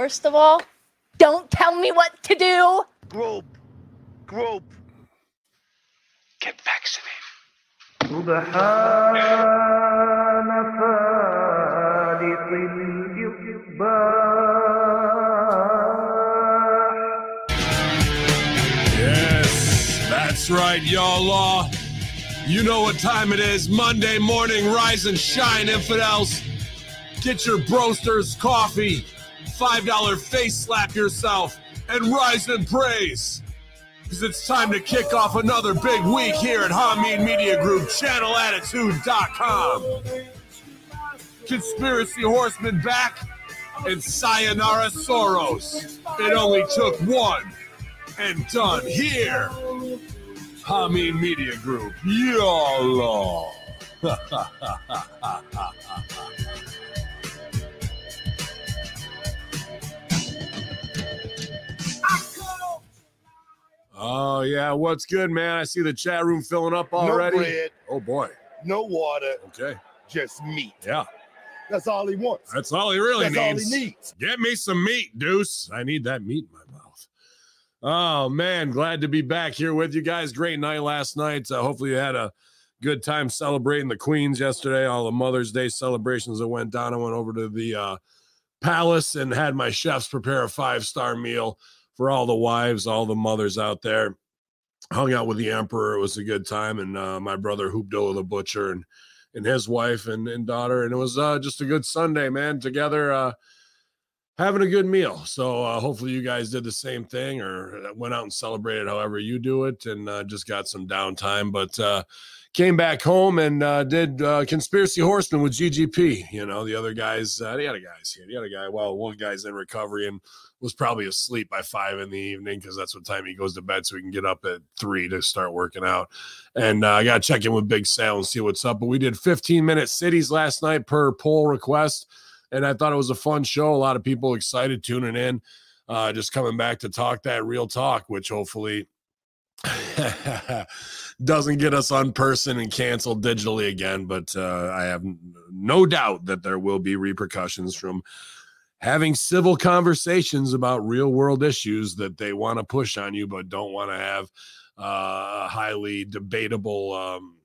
First of all, don't tell me what to do. Grope. Grope. Get vaccinated. سبحان فالق الإصباح Yes, that's right, y'all. Law. You know what time it is. Monday morning, rise and shine, infidels. Get your Brosters coffee, $5 face slap yourself, and rise in praise. Because it's time to kick off another big week here at Hamin Media Group, channelattitude.com. Conspiracy Horseman back, and Sayonara Soros. It only took one and done here. Hamin Media Group, YOLO. oh, yeah. What's good, man? I see the chat room filling up already. No bread, Oh, boy. no water, Okay. just meat. Yeah. That's all he wants. That's all he really That's all needs. he needs. Get me some meat, Deuce. I need that meat in my mouth. Oh man, glad to be back here with you guys. Great night last night. Uh, hopefully you had a good time celebrating the Queens yesterday. All the Mother's Day celebrations that went down. I went over to the uh, palace and had my chefs prepare a five star meal for all the wives, all the mothers out there. Hung out with the emperor. It was a good time, and uh, my brother Hoopdilla the butcher and and his wife and, and daughter, and it was uh, just a good Sunday, man. Together, uh, having a good meal. So uh, hopefully you guys did the same thing or went out and celebrated however you do it, and uh, just got some downtime. But uh, came back home and uh, did uh, conspiracy horseman with GGP. You know, the other guys, uh, the other guys here, the other guy. Well, one guy's in recovery and was probably asleep by five in the evening because that's what time he goes to bed, so he can get up at three to start working out. And uh, I got to check in with Big Sal and see what's up. But we did 15 minute cities last night per poll request, and I thought it was a fun show. A lot of people excited tuning in, uh, just coming back to talk that real talk, which hopefully doesn't get us unperson and canceled digitally again. But uh, I have no doubt that there will be repercussions from having civil conversations about real world issues that they want to push on you, but don't want to have uh, a highly debatable um,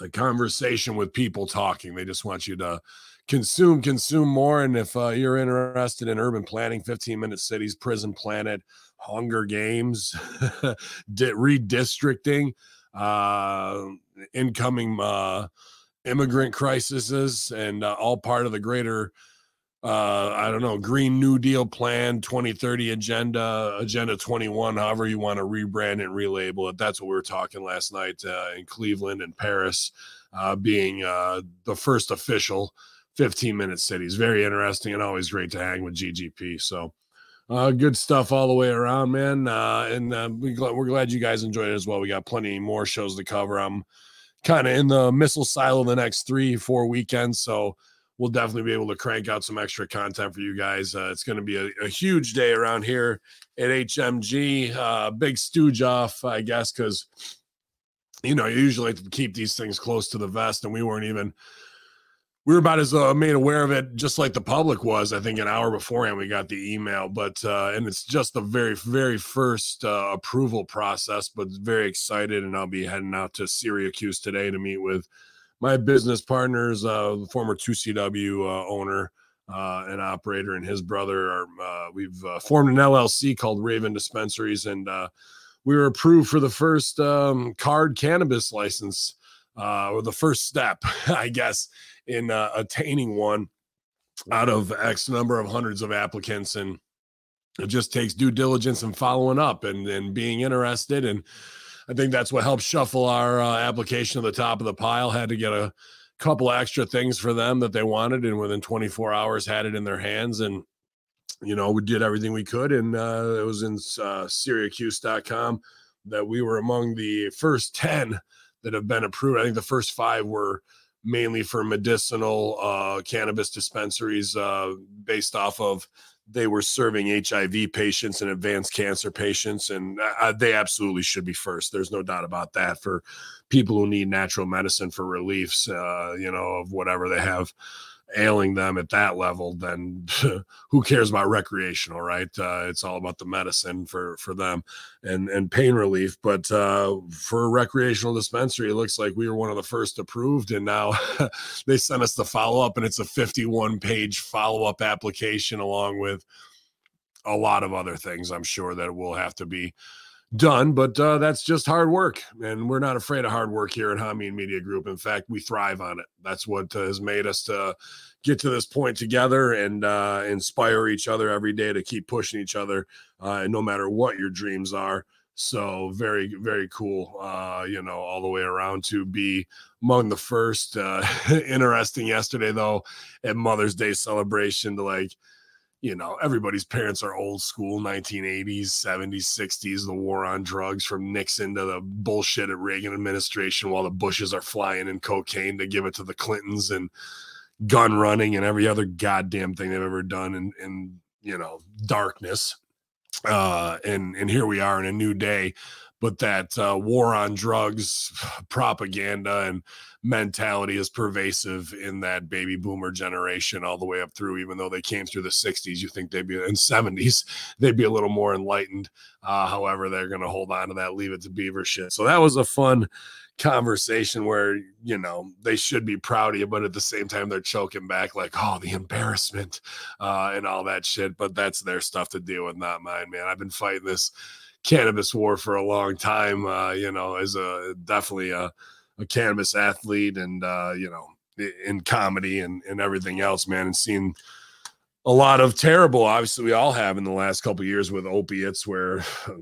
a conversation with people talking. They just want you to consume, consume more. And if uh, you're interested in urban planning, 15 minute cities, prison planet, Hunger Games, redistricting, uh, incoming uh, immigrant crises, and uh, all part of the greater uh i don't know green new deal plan 2030 agenda agenda 21 however you want to rebrand and relabel it. That's what we were talking last night uh, in cleveland and paris uh being uh the first official 15 minute cities very interesting and always great to hang with ggp so uh good stuff all the way around man and we we're glad you guys enjoyed it as well. We got plenty more shows to cover. I'm kind of in the missile silo the next three four weekends so we'll definitely be able to crank out some extra content for you guys. Uh, it's going to be a, a huge day around here at HMG. Uh, big stooge off, I guess, because you know you usually like keep these things close to the vest, and we weren't even. We were about as uh, made aware of it, just like the public was. I think an hour beforehand we got the email, but uh, and it's just the very, very first uh, approval process. But very excited, and I'll be heading out to Syracuse today to meet with my business partners, uh, the former 2CW uh, owner uh, and operator, and his brother are. Uh, we've uh, formed an LLC called Raven Dispensaries, and uh, we were approved for the first um, card cannabis license, or the first step, I guess, in attaining one out of X number of hundreds of applicants, and it just takes due diligence and following up and and being interested and I think that's what helped shuffle our uh, application to the top of the pile. Had to get a couple extra things for them that they wanted, and within 24 hours had it in their hands. And you know, we did everything we could, and uh, it was in uh, Syracuse.com that we were among the first 10 that have been approved. I think the first five were mainly for medicinal uh, cannabis dispensaries uh, based off of they were serving HIV patients and advanced cancer patients, and uh, they absolutely should be first. There's no doubt about that for people who need natural medicine for reliefs, uh, you know, of whatever they have ailing them at that level, then who cares about recreational, right? Uh, it's all about the medicine for for them and and pain relief. But uh, for a recreational dispensary, it looks like we were one of the first approved, and now they sent us the follow up, and it's a 51 page follow up application along with a lot of other things. I'm sure that will have to be done, but uh, that's just hard work, and we're not afraid of hard work here at Hamin Media Group. In fact, we thrive on it. That's what uh, has made us to get to this point together and uh, inspire each other every day to keep pushing each other, uh, no matter what your dreams are. So very, very cool. Uh, you know, all the way around to be among the first. Uh, interesting yesterday though, at Mother's Day celebration to like you know, everybody's parents are old school 1980s, 70s, 60s, the war on drugs from Nixon to the bullshit at Reagan administration while the Bushes are flying in cocaine to give it to the Clintons and gun running and every other goddamn thing they've ever done in, in you know, darkness. Uh, and and here we are in a new day, but that uh, war on drugs propaganda and mentality is pervasive in that baby boomer generation all the way up through even though they came through the 60s you think they'd be in 70s they'd be a little more enlightened. Uh, however they're going to hold on to that leave it to beaver shit. So that was a fun conversation where you know they should be proud of you but at the same time they're choking back like oh the embarrassment uh, and all that shit. But that's their stuff to deal with not mine man. I've been fighting this cannabis war for a long time uh, you know as a definitely a a cannabis athlete and uh, you know in comedy and, and everything else, man, and seeing a lot of terrible. Obviously, we all have in the last couple years with opiates, where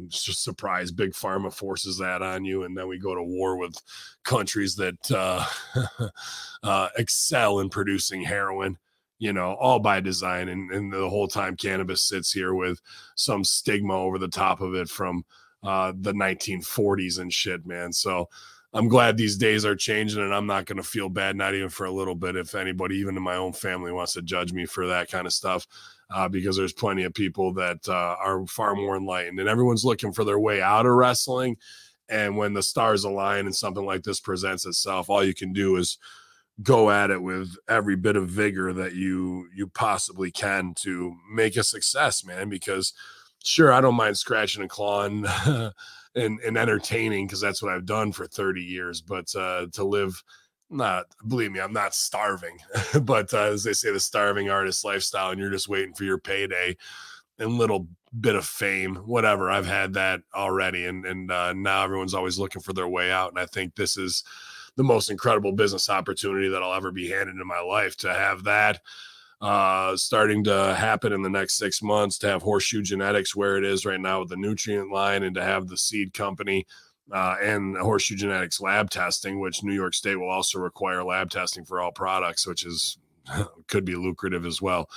it's just surprise big pharma forces that on you, and then we go to war with countries that uh, uh, excel in producing heroin. You know, all by design, and, and the whole time cannabis sits here with some stigma over the top of it from uh, the 1940s and shit, man. So I'm glad these days are changing and I'm not going to feel bad, not even for a little bit, if anybody, even in my own family, wants to judge me for that kind of stuff. Uh, because there's plenty of people that uh, are far more enlightened and everyone's looking for their way out of wrestling. And when the stars align and something like this presents itself, all you can do is go at it with every bit of vigor that you you possibly can to make a success, man. Because sure, I don't mind scratching and clawing and, and entertaining because that's what I've done for 30 years. But uh, to live, not believe me, I'm not starving. but uh, as they say, the starving artist lifestyle, and you're just waiting for your payday and little bit of fame, whatever. I've had that already, and and uh, now everyone's always looking for their way out. And I think this is the most incredible business opportunity that I'll ever be handed in my life to have that uh, starting to happen in the next six months to have horseshoe genetics where it is right now with the nutrient line and to have the seed company uh, and horseshoe genetics lab testing which new york state will also require lab testing for all products which is could be lucrative as well.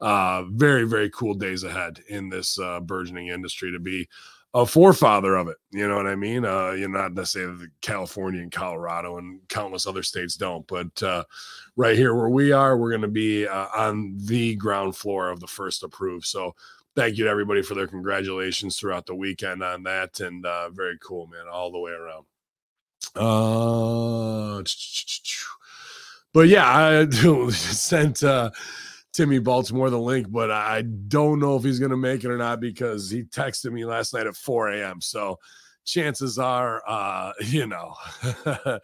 Uh, very very cool days ahead in this uh, burgeoning industry to be a forefather of it. You know what I mean? Uh, you're not necessarily California and Colorado and countless other states don't, but uh, right here where we are, we're going to be uh, on the ground floor of the first approved. So thank you to everybody for their congratulations throughout the weekend on that, and uh, very cool, man, all the way around. Uh, but yeah, I sent. Uh, Timmy Baltimore the link, but I don't know if he's going to make it or not because he texted me last night at 4 a.m. So chances are, uh, you know,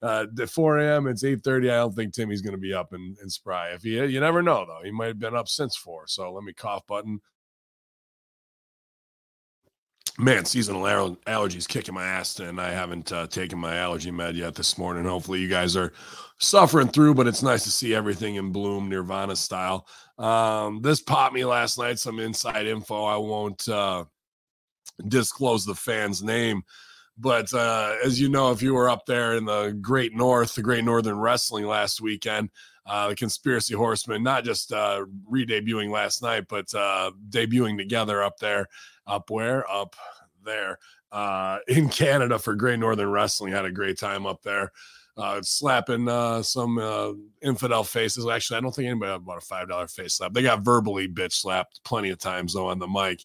uh, at 4 a.m. It's 8:30. I don't think Timmy's going to be up and, and spry. If he, you never know though, he might have been up since four. So let me cough button man, seasonal aller- allergies kicking my ass, and I haven't uh, taken my allergy med yet this morning. Hopefully, you guys are suffering through, but it's nice to see everything in bloom, Nirvana style. Um, this popped me last night. Some inside info. I won't uh, disclose the fan's name, but uh, as you know, if you were up there in the Great North, the Great Northern Wrestling last weekend. Uh, the conspiracy horsemen not just uh, re-debuting last night but uh, debuting together up there up where up there uh, in Canada for Great Northern Wrestling. Had a great time up there. Uh, slapping uh, some uh, infidel faces. Actually, I don't think anybody bought a five dollar face slap. They got verbally bitch slapped plenty of times though on the mic.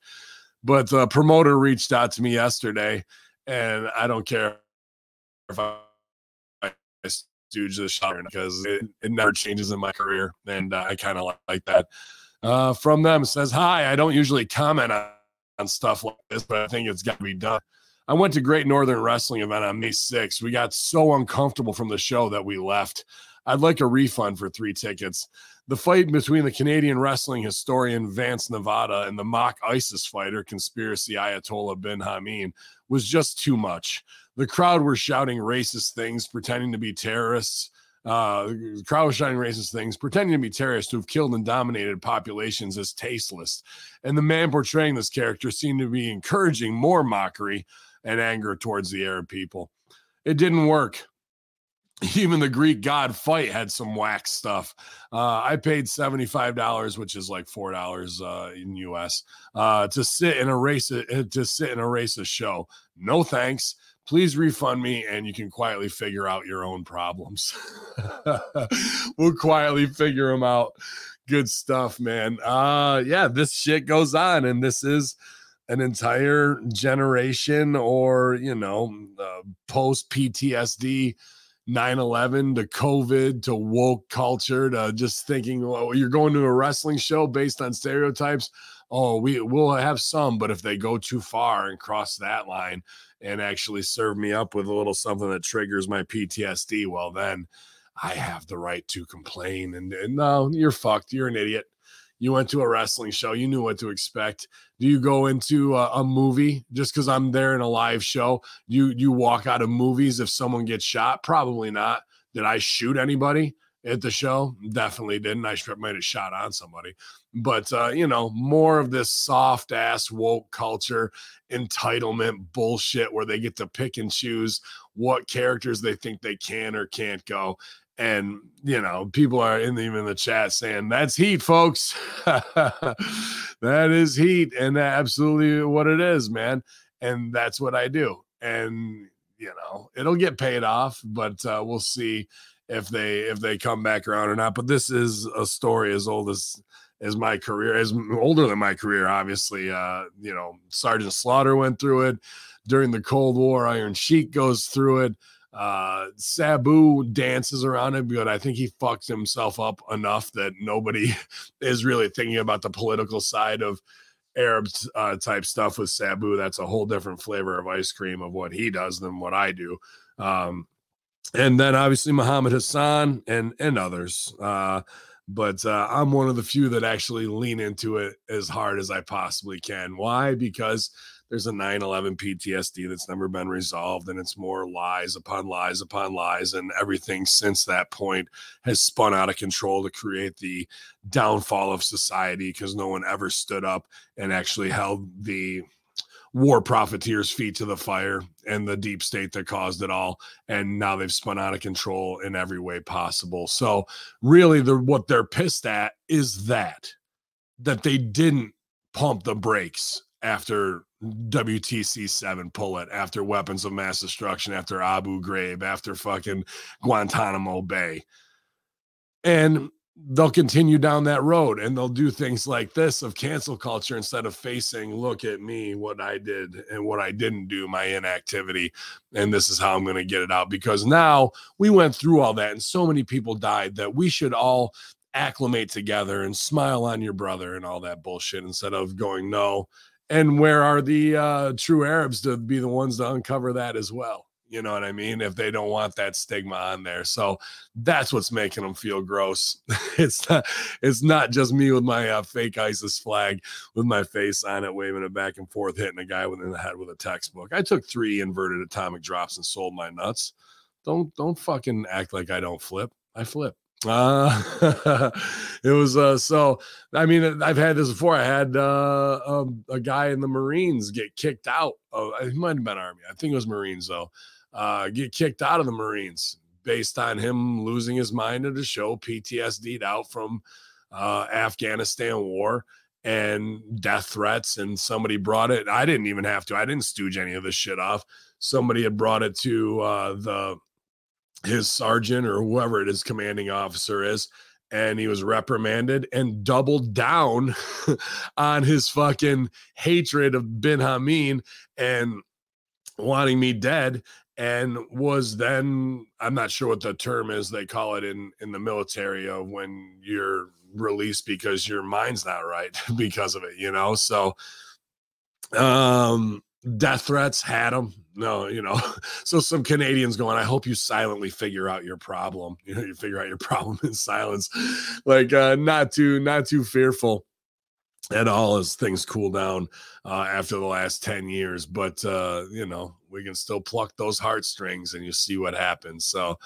But the promoter reached out to me yesterday, and I don't care if I stooge this show because it, it never changes in my career, and uh, I kind of like, like that. Uh, from them says, "Hi, I don't usually comment on, on stuff like this, but I think it's got to be done." I went to Great Northern Wrestling event on May 6th. We got so uncomfortable from the show that we left. I'd like a refund for three tickets. The fight between the Canadian wrestling historian Vance Nevada and the mock ISIS fighter conspiracy Ayatollah bin Hamin was just too much. The crowd were shouting racist things, pretending to be terrorists. Uh, the crowd was shouting racist things, pretending to be terrorists who've killed and dominated populations as tasteless. And the man portraying this character seemed to be encouraging more mockery and anger towards the Arab people. It didn't work. Even the Greek god fight had some whack stuff. Uh, I paid $75, which is like $4 uh, in US, uh, to sit in a race uh, to sit in a racist show. No thanks. Please refund me and you can quietly figure out your own problems. we'll quietly figure them out. Good stuff, man. Uh yeah, this shit goes on and this is an entire generation or you know uh, post ptsd 9-11 to covid to woke culture to just thinking well you're going to a wrestling show based on stereotypes oh we will have some but if they go too far and cross that line and actually serve me up with a little something that triggers my ptsd well then i have the right to complain and, and no you're fucked. You're an idiot. You went to a wrestling show. You knew what to expect. Do you go into a, a movie just because i'm there in a live show? You you walk out of movies if someone gets shot? Probably not. Did i shoot anybody at the show definitely didn't. I might have shot on somebody. But uh, you know more of this soft ass woke culture entitlement bullshit where they get to pick and choose what characters they think they can or can't go. And you know people are in the, even in the chat saying that's heat folks. That is heat and absolutely what it is man. And that's what i do. And you know it'll get paid off but uh, we'll see if they if they come back around or not but this is a story as old as as my career as older than my career obviously uh you know sergeant slaughter went through it during the cold war iron sheik goes through it uh, Sabu dances around it, but I think he fucks himself up enough that nobody is really thinking about the political side of Arab uh, type stuff with Sabu. That's a whole different flavor of ice cream of what he does than what I do. Um, and then obviously Muhammad Hassan and and others. Uh, but uh, I'm one of the few that actually lean into it as hard as I possibly can. Why? Because there's a 9-11 ptsd that's never been resolved and it's more lies upon lies upon lies and everything since that point has spun out of control to create the downfall of society because no one ever stood up and actually held the war profiteers feet to the fire and the deep state that caused it all and now they've spun out of control in every way possible so really the what they're pissed at is that that they didn't pump the brakes after WTC 7 pull it, after weapons of mass destruction, after Abu Ghraib, after fucking Guantanamo Bay. And they'll continue down that road and they'll do things like this of cancel culture instead of facing, look at me, what I did and what I didn't do, my inactivity. And this is how I'm going to get it out. Because now we went through all that and so many people died that we should all acclimate together and smile on your brother and all that bullshit instead of going, no, and where are the uh, true Arabs to be the ones to uncover that as well? You know what I mean? If they don't want that stigma on there, so that's what's making them feel gross. it's not. It's not just me with my uh, fake ISIS flag with my face on it, waving it back and forth, hitting a guy within the head with a textbook. I took three inverted atomic drops and sold my nuts. Don't don't fucking act like I don't flip. I flip. Uh, it was uh, so. I mean, I've had this before. I had uh, um, a guy in the Marines get kicked out. Oh, it might have been Army. I think it was Marines though. Uh, get kicked out of the Marines based on him losing his mind at a show, PTSD'd out from uh, Afghanistan war and death threats. And somebody brought it. I didn't even have to. I didn't stooge any of this shit off. Somebody had brought it to uh, the his sergeant or whoever it is commanding officer is and he was reprimanded and doubled down on his fucking hatred of bin Hamin and wanting me dead and was then I'm not sure what the term is they call it in in the military of when you're released because your mind's not right because of it, you know. So um death threats had them no you know? So some canadians going i hope you silently figure out your problem. You know you figure out your problem in silence. Like uh not too not too fearful at all as things cool down uh, after the last 10 years but uh you know we can still pluck those heartstrings and you see what happens. So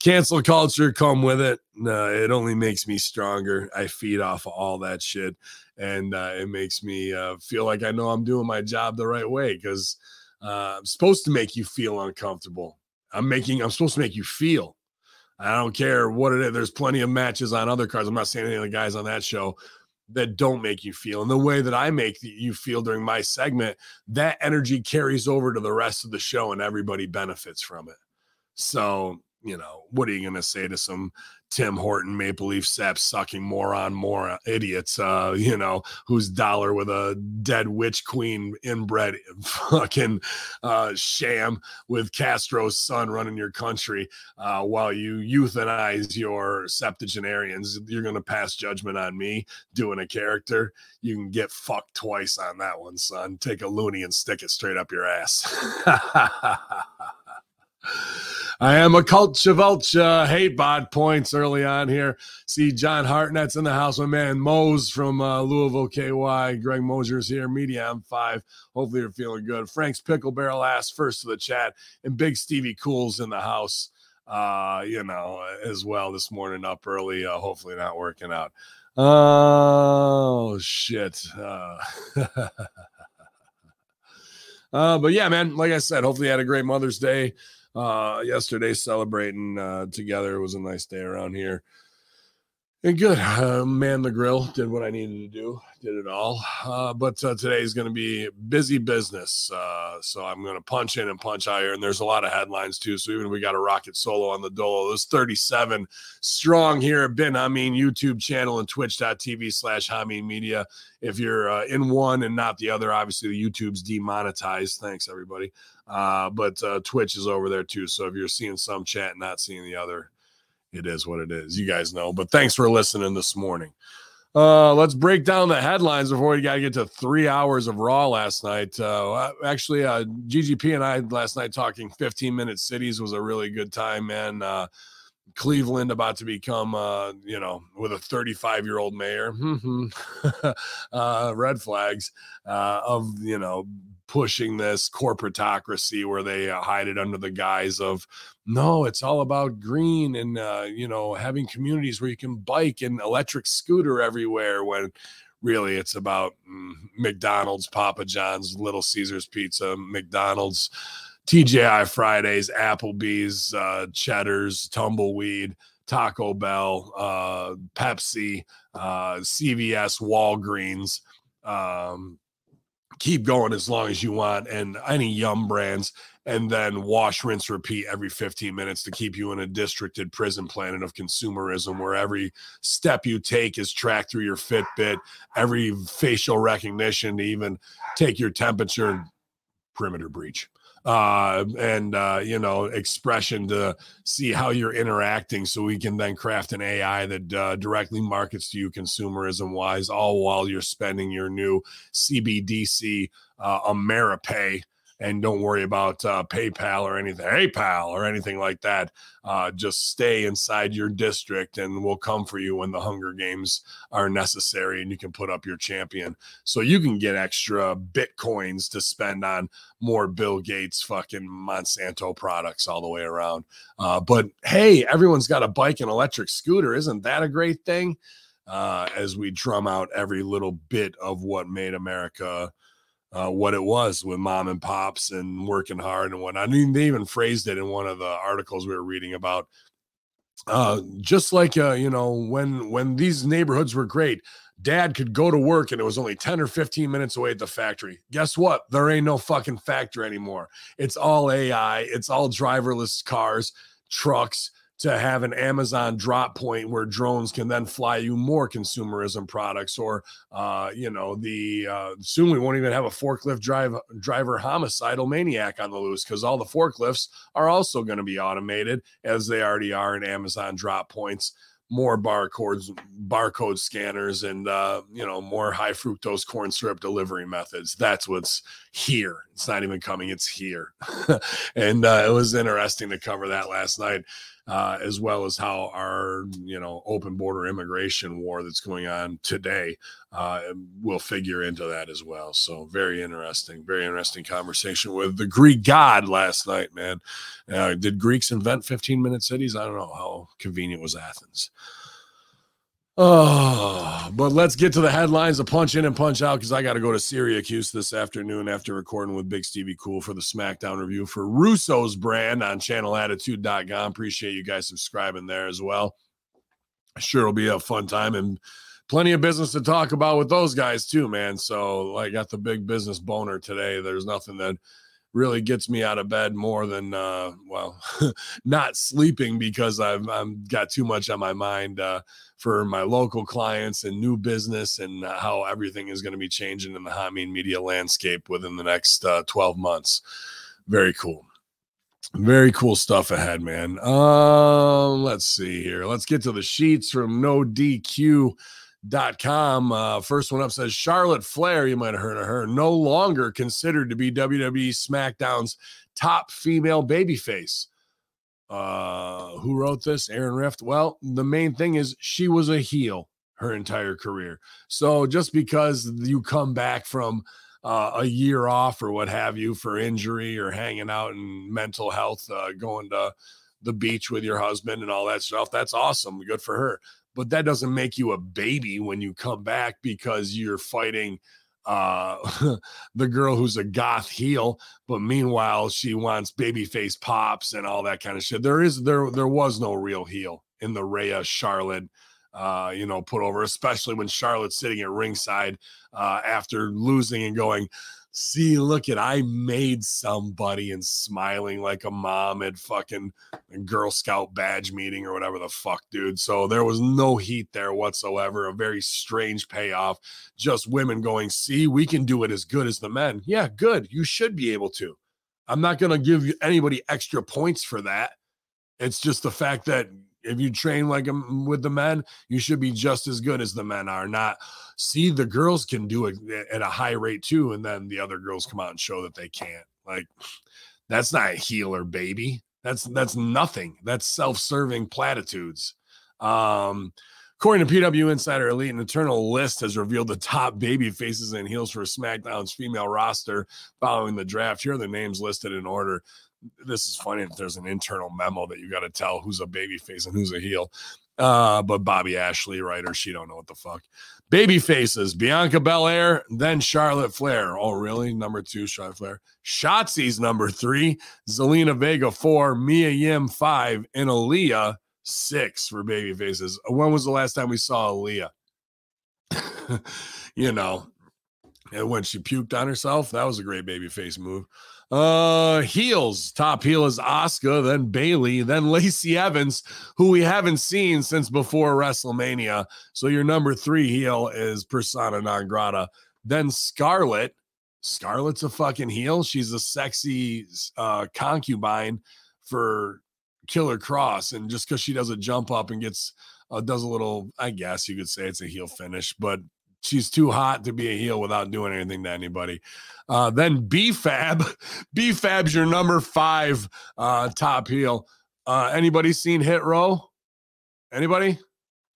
cancel culture come with it. Uh, it only makes me stronger. I feed off of all that shit. And uh, it makes me uh, feel like i know i'm doing my job the right way because uh, i'm supposed to make you feel uncomfortable. I'm making i'm supposed to make you feel. I don't care what it is. There's plenty of matches on other cards. I'm not saying any of the guys on that show that don't make you feel. And the way that I make you feel during my segment, that energy carries over to the rest of the show and everybody benefits from it. So, you know, what are you going to say to some Tim Horton Maple Leaf sap sucking moron, more idiots, uh, you know, whose dollar with a dead witch queen inbred fucking uh, sham with Castro's son running your country uh, while you euthanize your septuagenarians. You're going to pass judgment on me doing a character. You can get fucked twice on that one, son. Take a loony and stick it straight up your ass. I am a culture vulture. Hate bod points early on here. See John Hartnett's in the house. My man Mose from uh, Louisville, KY. Greg Mosier's here. Media on five. Hopefully you're feeling good. Frank's Pickle Barrel ass first to the chat. And Big Stevie Cool's in the house, uh, you know, as well this morning up early. Uh, hopefully not working out. Oh, shit. Uh, uh, but yeah, man, like I said, hopefully you had a great Mother's Day uh yesterday celebrating uh together. It was a nice day around here. And good. Uh, man the grill did what i needed to do did it all. Uh but uh, today is going to be busy business. Uh so i'm going to punch in and punch out here and there's a lot of headlines too. So even we got a rocket solo on the dolo there's 37 strong here ben hamin youtube channel and twitch.tv slash hamin media. If you're uh, in one and not the other obviously the youtube's demonetized. Thanks everybody uh, but uh, Twitch is over there too. So if you're seeing some chat, and not seeing the other, it is what it is. You guys know. But thanks for listening this morning. Uh, let's break down the headlines before we got to get to three hours of Raw last night. Uh, actually, uh, GGP and I last night talking 15 minute cities was a really good time, man. Uh, Cleveland about to become, uh, you know, with a 35 year old mayor, uh, red flags uh, of, you know, pushing this corporatocracy where they uh, hide it under the guise of no it's all about green and uh, you know having communities where you can bike and electric scooter everywhere when really it's about mm, mcdonald's papa john's little caesars pizza mcdonald's tgi fridays applebee's uh, cheddar's tumbleweed taco bell uh, pepsi uh, cvs walgreens um, keep going as long as you want and any yum! brands and then wash rinse repeat every 15 minutes to keep you in a districted prison planet of consumerism where every step you take is tracked through your fitbit every facial recognition to even take your temperature perimeter breach uh, and uh, you know expression to see how you're interacting so we can then craft an ai that uh, directly markets to you consumerism wise all while you're spending your new cbdc uh, ameripay and don't worry about uh, PayPal or anything, PayPal or anything like that. Uh, just stay inside your district, and we'll come for you when the Hunger Games are necessary, and you can put up your champion, so you can get extra bitcoins to spend on more Bill Gates fucking Monsanto products all the way around. Uh, but hey, everyone's got a bike and electric scooter, isn't that a great thing? Uh, as we drum out every little bit of what made America uh, what it was with mom and pops and working hard and whatnot. I mean, they even phrased it in one of the articles we were reading about. Uh, just like uh, you know, when when these neighborhoods were great, dad could go to work and it was only 10 or 15 minutes away at the factory. Guess what? There ain't no fucking factory anymore. It's all AI, it's all driverless cars, trucks, to have an Amazon drop point where drones can then fly you more consumerism products, or uh, you know, the uh, soon we won't even have a forklift drive driver homicidal maniac on the loose because all the forklifts are also going to be automated as they already are in Amazon drop points. More barcodes, barcode scanners, and uh, you know more high fructose corn syrup delivery methods. That's what's here. It's not even coming; it's here. and uh, it was interesting to cover that last night uh, as well as how our you know open border immigration war that's going on today uh, will figure into that as well. So very interesting, very interesting conversation with the Greek god last night, man. Uh, did Greeks invent 15 minute cities? I don't know how convenient was Athens. Oh, but let's get to the headlines, a punch in and punch out, because I got to go to Syracuse this afternoon after recording with Big Stevie Cool for the SmackDown review for Russo's brand on channelattitude.com. Appreciate you guys subscribing there as well. Sure, it'll be a fun time and plenty of business to talk about with those guys too, man. So I got the big business boner today. There's nothing that really gets me out of bed more than uh well not sleeping because I've I'm got too much on my mind uh for my local clients and new business and uh, how everything is going to be changing in the Hamin media landscape within the next uh, 12 months. Very cool. Very cool stuff ahead, man. Um, let's see here. Let's get to the sheets from no DQ dot com. Uh, first one up says Charlotte Flair, you might have heard of her, no longer considered to be WWE SmackDown's top female babyface. Uh, who wrote this? Aaron Rift. Well, the main thing is she was a heel her entire career. So just because you come back from uh, a year off or what have you for injury or hanging out in mental health, uh, going to the beach with your husband and all that stuff, that's awesome. Good for her but that doesn't make you a baby when you come back because you're fighting uh the girl who's a goth heel but meanwhile she wants baby face pops and all that kind of shit. There is there there was no real heel in the Rhea Charlotte uh you know put over especially when Charlotte's sitting at ringside uh after losing and going see, look at I made somebody and smiling like a mom at fucking Girl Scout badge meeting or whatever the fuck, dude. So there was no heat there whatsoever. A very strange payoff. Just women going, see, we can do it as good as the men. Yeah, good. You should be able to. I'm not going to give anybody extra points for that. It's just the fact that if you train like with the men, you should be just as good as the men are. Not see the girls can do it at a high rate too, and then the other girls come out and show that they can't. Like that's not a healer, baby. That's that's nothing. That's self-serving platitudes. Um, according to PW Insider Elite, an internal list has revealed the top baby faces and heels for SmackDown's female roster following the draft. Here are the names listed in order this is funny if there's an internal memo that you got to tell who's a baby face and who's a heel. Uh, but Bobby Ashley, writer, she don't know what the fuck. Baby faces, Bianca Belair, then Charlotte Flair. Oh, really? Number two, Charlotte Flair. Shotzi's number three, Zelina Vega four, Mia Yim five, and Aliyah six for baby faces. When was the last time we saw Aliyah? you know, and when she puked on herself, that was a great baby face move. Uh, heels. Top heel is Asuka, then Bayley, then Lacey Evans, who we haven't seen since before WrestleMania. So your number three heel is Persona non grata. Then Scarlett. Scarlett's a fucking heel. She's a sexy uh, concubine for Killer Cross, and just because she does a jump up and gets uh, does a little, I guess you could say it's a heel finish, but she's too hot to be a heel without doing anything to anybody. Uh, then B-Fab, B-Fab's your number five uh, top heel. Uh, anybody seen Hit Row? Anybody?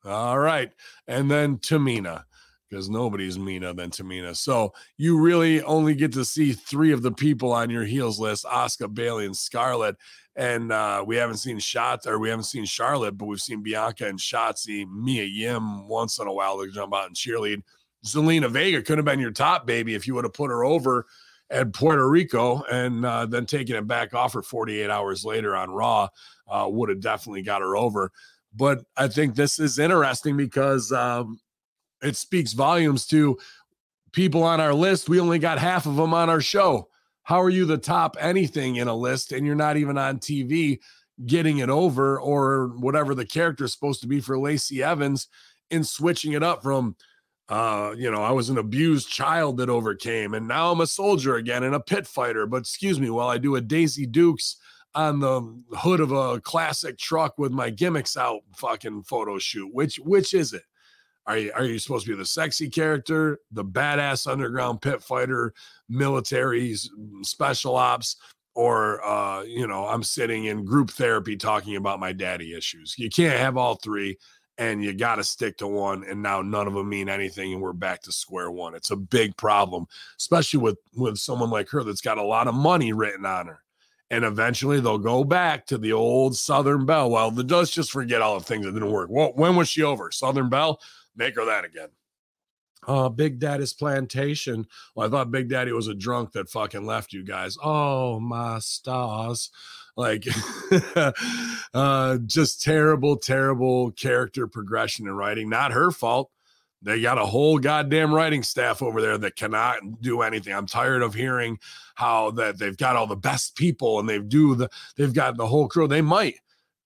All right. And then Tamina, because nobody's meaner than Tamina. So you really only get to see three of the people on your heels list: Oscar, Bayley, and Scarlett. And uh, we haven't seen Shot or we haven't seen Charlotte, but we've seen Bianca and Shotzi, Mia Yim once in a while to jump out and cheerlead. Zelina Vega could have been your top baby if you would have put her over at Puerto Rico and uh, then taking it back off her 48 hours later on Raw uh, would have definitely got her over. But I think this is interesting because um, it speaks volumes to people on our list. We only got half of them on our show. How are you the top anything in a list and you're not even on TV? getting it over or whatever the character is supposed to be for Lacey Evans in switching it up from uh you know I was an abused child that overcame and now I'm a soldier again and a pit fighter. But excuse me while I do a Daisy Dukes on the hood of a classic truck with my gimmicks out fucking photo shoot which which is it? Are you, are you supposed to be the sexy character, the badass underground pit fighter, military special ops, or uh, you know, I'm sitting in group therapy talking about my daddy issues? You can't have all three, and you got to stick to one. And now none of them mean anything, and we're back to square one. It's a big problem, especially with with someone like her that's got a lot of money written on her. And eventually they'll go back to the old Southern Belle. Well, the, let's just forget all the things that didn't work. Well, when was she over? Southern Belle? make her that again. Uh, Big Daddy's plantation. Well, I thought Big Daddy was a drunk that fucking left you guys. Oh my stars. Like uh just terrible, terrible character progression in writing. Not her fault. They got a whole goddamn writing staff over there that cannot do anything. I'm tired of hearing how that they've got all the best people and they've do the they've got the whole crew. They might.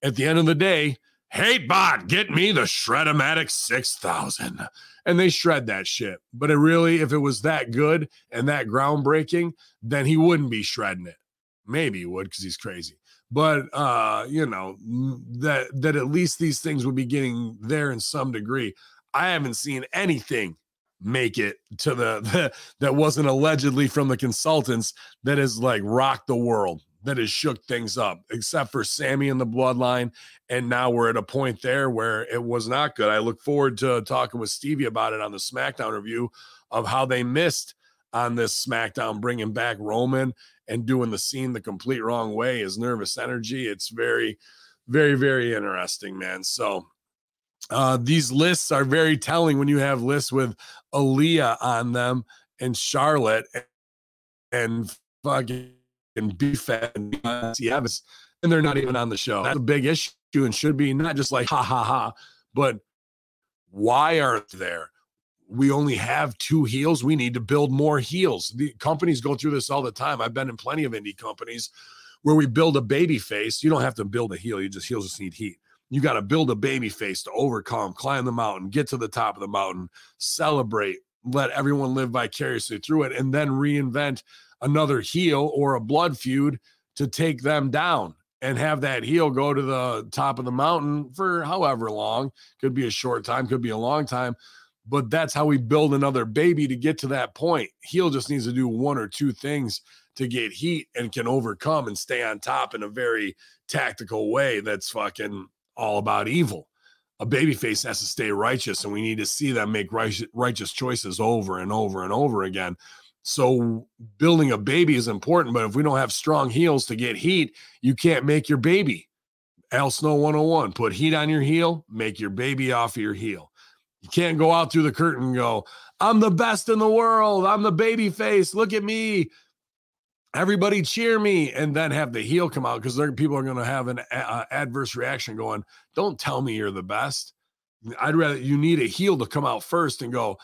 At the end of the day, Hey, bot, get me the Shredomatic 6000. And they shred that shit. But it really, if it was that good and that groundbreaking, then he wouldn't be shredding it. Maybe he would because he's crazy. But uh, you know, that that at least these things would be getting there in some degree. I haven't seen anything make it to the, the that wasn't allegedly from the consultants that has like rocked the world that has shook things up, except for Sami and the bloodline. And now we're at a point there where it was not good. I look forward to talking with Stevie about it on the SmackDown review of how they missed on this SmackDown, bringing back Roman and doing the scene the complete wrong way, his nervous energy. It's very, very, very interesting, man. So, uh, these lists are very telling when you have lists with Aliyah on them and Charlotte and fucking and beef and Evans, and they're not even on the show. That's a big issue and should be not just like ha ha ha, but why aren't there? We only have two heels. We need to build more heels. The companies go through this all the time. I've been in plenty of indie companies where we build a baby face. You don't have to build a heel. You just heels just need heat. You got to build a baby face to overcome, climb the mountain, get to the top of the mountain, celebrate, let everyone live vicariously through it, and then reinvent another heel or a blood feud to take them down and have that heel go to the top of the mountain for however long. Could be a short time, could be a long time. But that's how we build another baby to get to that point. Heel just needs to do one or two things to get heat and can overcome and stay on top in a very tactical way that's fucking all about evil. A baby face has to stay righteous, and we need to see them make righteous choices over and over and over again. So building a baby is important, but if we don't have strong heels to get heat, you can't make your baby. Al Snow 101, put heat on your heel, make your baby off of your heel. You can't go out through the curtain and go, I'm the best in the world. I'm the baby face. Look at me. Everybody cheer me. And then have the heel come out because people are going to have an adverse reaction going, Don't tell me you're the best. I'd rather you need a heel to come out first and go,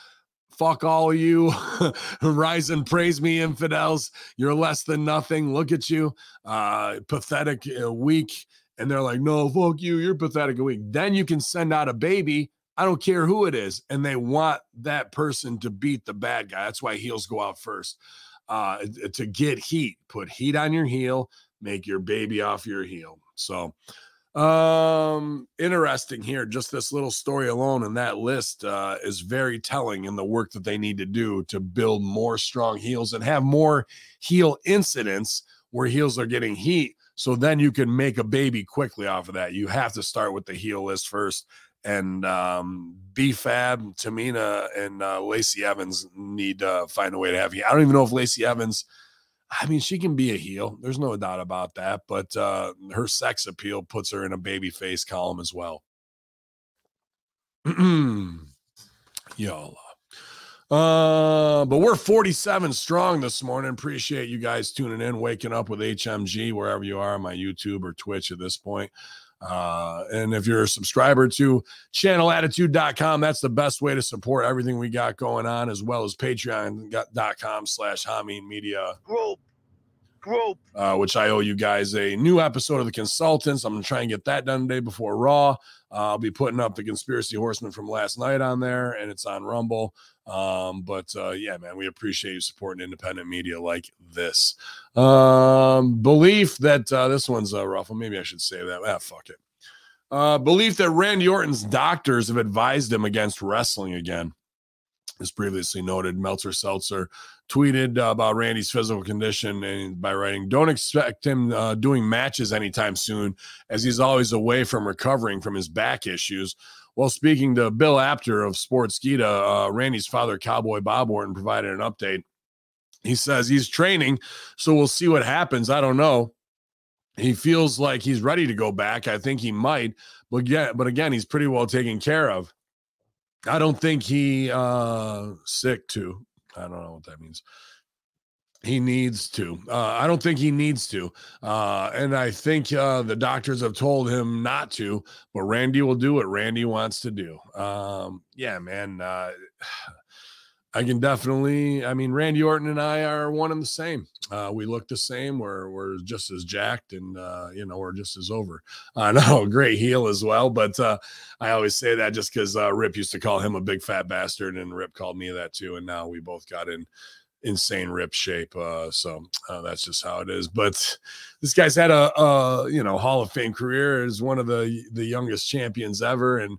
fuck all you rise and praise me infidels. You're less than nothing. Look at you. Uh pathetic uh, weak. And they're like no fuck you. You're pathetic and weak. Then you can send out a baby. I don't care who it is. And they want that person to beat the bad guy. That's why heels go out first. Uh to get heat put heat on your heel make your baby off your heel. So um interesting here just this little story alone and that list uh is very telling in the work that they need to do to build more strong heels and have more heel incidents where heels are getting heat so then you can make a baby quickly off of that you have to start with the heel list first and um b-fab tamina and uh lacey evans need to find a way to have heat. i don't even know if lacey evans I mean, she can be a heel. There's no doubt about that. But uh, her sex appeal puts her in a baby face column as well. Y'all. Uh, but we're 47 strong this morning. Appreciate you guys tuning in, waking up with HMG wherever you are on my YouTube or Twitch at this point. Uh, and if you're a subscriber to channelattitude.com, that's the best way to support everything we got going on, as well as patreon.com slash Hamin Media Group. Group. uh, which I owe you guys a new episode of The Consultants. I'm going to try and get that done today before Raw. Uh, I'll be putting up the Conspiracy Horseman from last night on there, and it's on Rumble. Um, but uh, yeah, man, we appreciate you supporting independent media like this. Um, belief that uh, this one's uh, rough. Well, maybe I should say that. Ah, fuck it. Uh, belief that Randy Orton's doctors have advised him against wrestling again. As previously noted, Meltzer Seltzer tweeted uh, about Randy's physical condition and by writing, "Don't expect him uh, doing matches anytime soon, as he's always away from recovering from his back issues." While speaking to Bill Apter of Sportskeeda, uh, Randy's father, Cowboy Bob Orton, provided an update. He says he's training, so we'll see what happens. I don't know. He feels like he's ready to go back. I think he might, but yeah, but again, he's pretty well taken care of. I don't think he uh sick too. I don't know what that means. He needs to. Uh, I don't think he needs to. Uh, and I think uh, the doctors have told him not to, but Randy will do what Randy wants to do. Um, yeah, man. Uh, I can definitely. I mean, Randy Orton and I are one and the same. Uh, we look the same. We're we're just as jacked, and uh, you know, we're just as over. I know, great heel as well. But uh, I always say that just because uh, Rip used to call him a big fat bastard, and Rip called me that too. And now we both got in insane rip shape. Uh, so uh, that's just how it is. But this guy's had a, a you know Hall of Fame career. Is one of the the youngest champions ever, and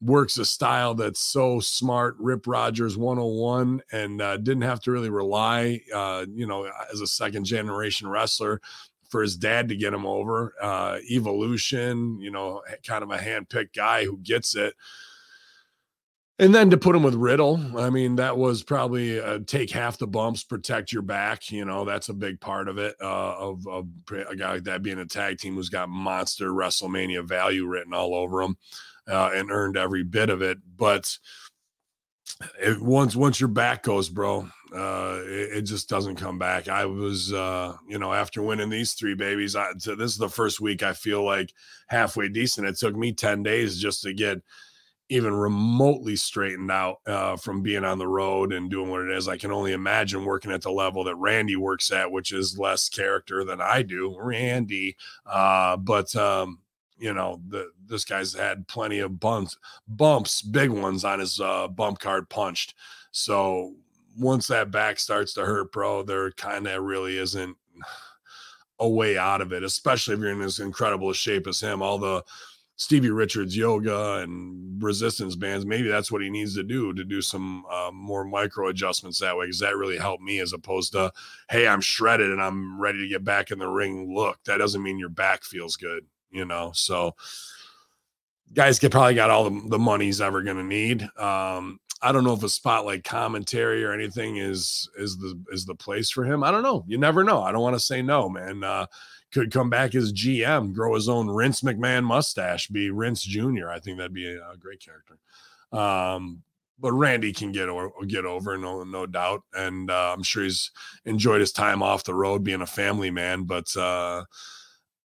works a style that's so smart. Rip Rogers 101, and uh, didn't have to really rely, uh, you know, as a second generation wrestler. For his dad to get him over, uh, evolution, you know, kind of a handpicked guy who gets it. And then to put him with Riddle, I mean, that was probably uh, take half the bumps, protect your back. You know, that's a big part of it. Uh, of, of a guy like that being a tag team who's got monster WrestleMania value written all over him uh, and earned every bit of it. But it, once once your back goes, bro, uh, it, it, just doesn't come back. I was, uh, you know, after winning these three babies, I, so this is the first week I feel like halfway decent. It took me ten days just to get even remotely straightened out uh, from being on the road and doing what it is. I can only imagine working at the level that Randy works at, which is less character than I do, Randy. Uh, but um, you know, the this guy's had plenty of bumps, bumps, big ones on his uh, bump card punched. So once that back starts to hurt, bro, there kind of really isn't a way out of it, especially if you're in as incredible a shape as him. All the Stevie Richards yoga and resistance bands. Maybe that's what he needs to do to do some uh, more micro adjustments that way, because that really helped me as opposed to, hey, I'm shredded and I'm ready to get back in the ring. Look, that doesn't mean your back feels good, you know. So, guys get probably got all the, the money he's ever going to need. Um, I don't know if a spotlight commentary or anything is is the is the place for him. I don't know. You never know. I don't want to say no, man. Uh, could come back as GM, grow his own Vince McMahon mustache, be Rince Jr. I think that'd be a, great character. Um, but Randy can get or, get over, no no doubt, and uh, I'm sure he's enjoyed his time off the road, being a family man. But uh,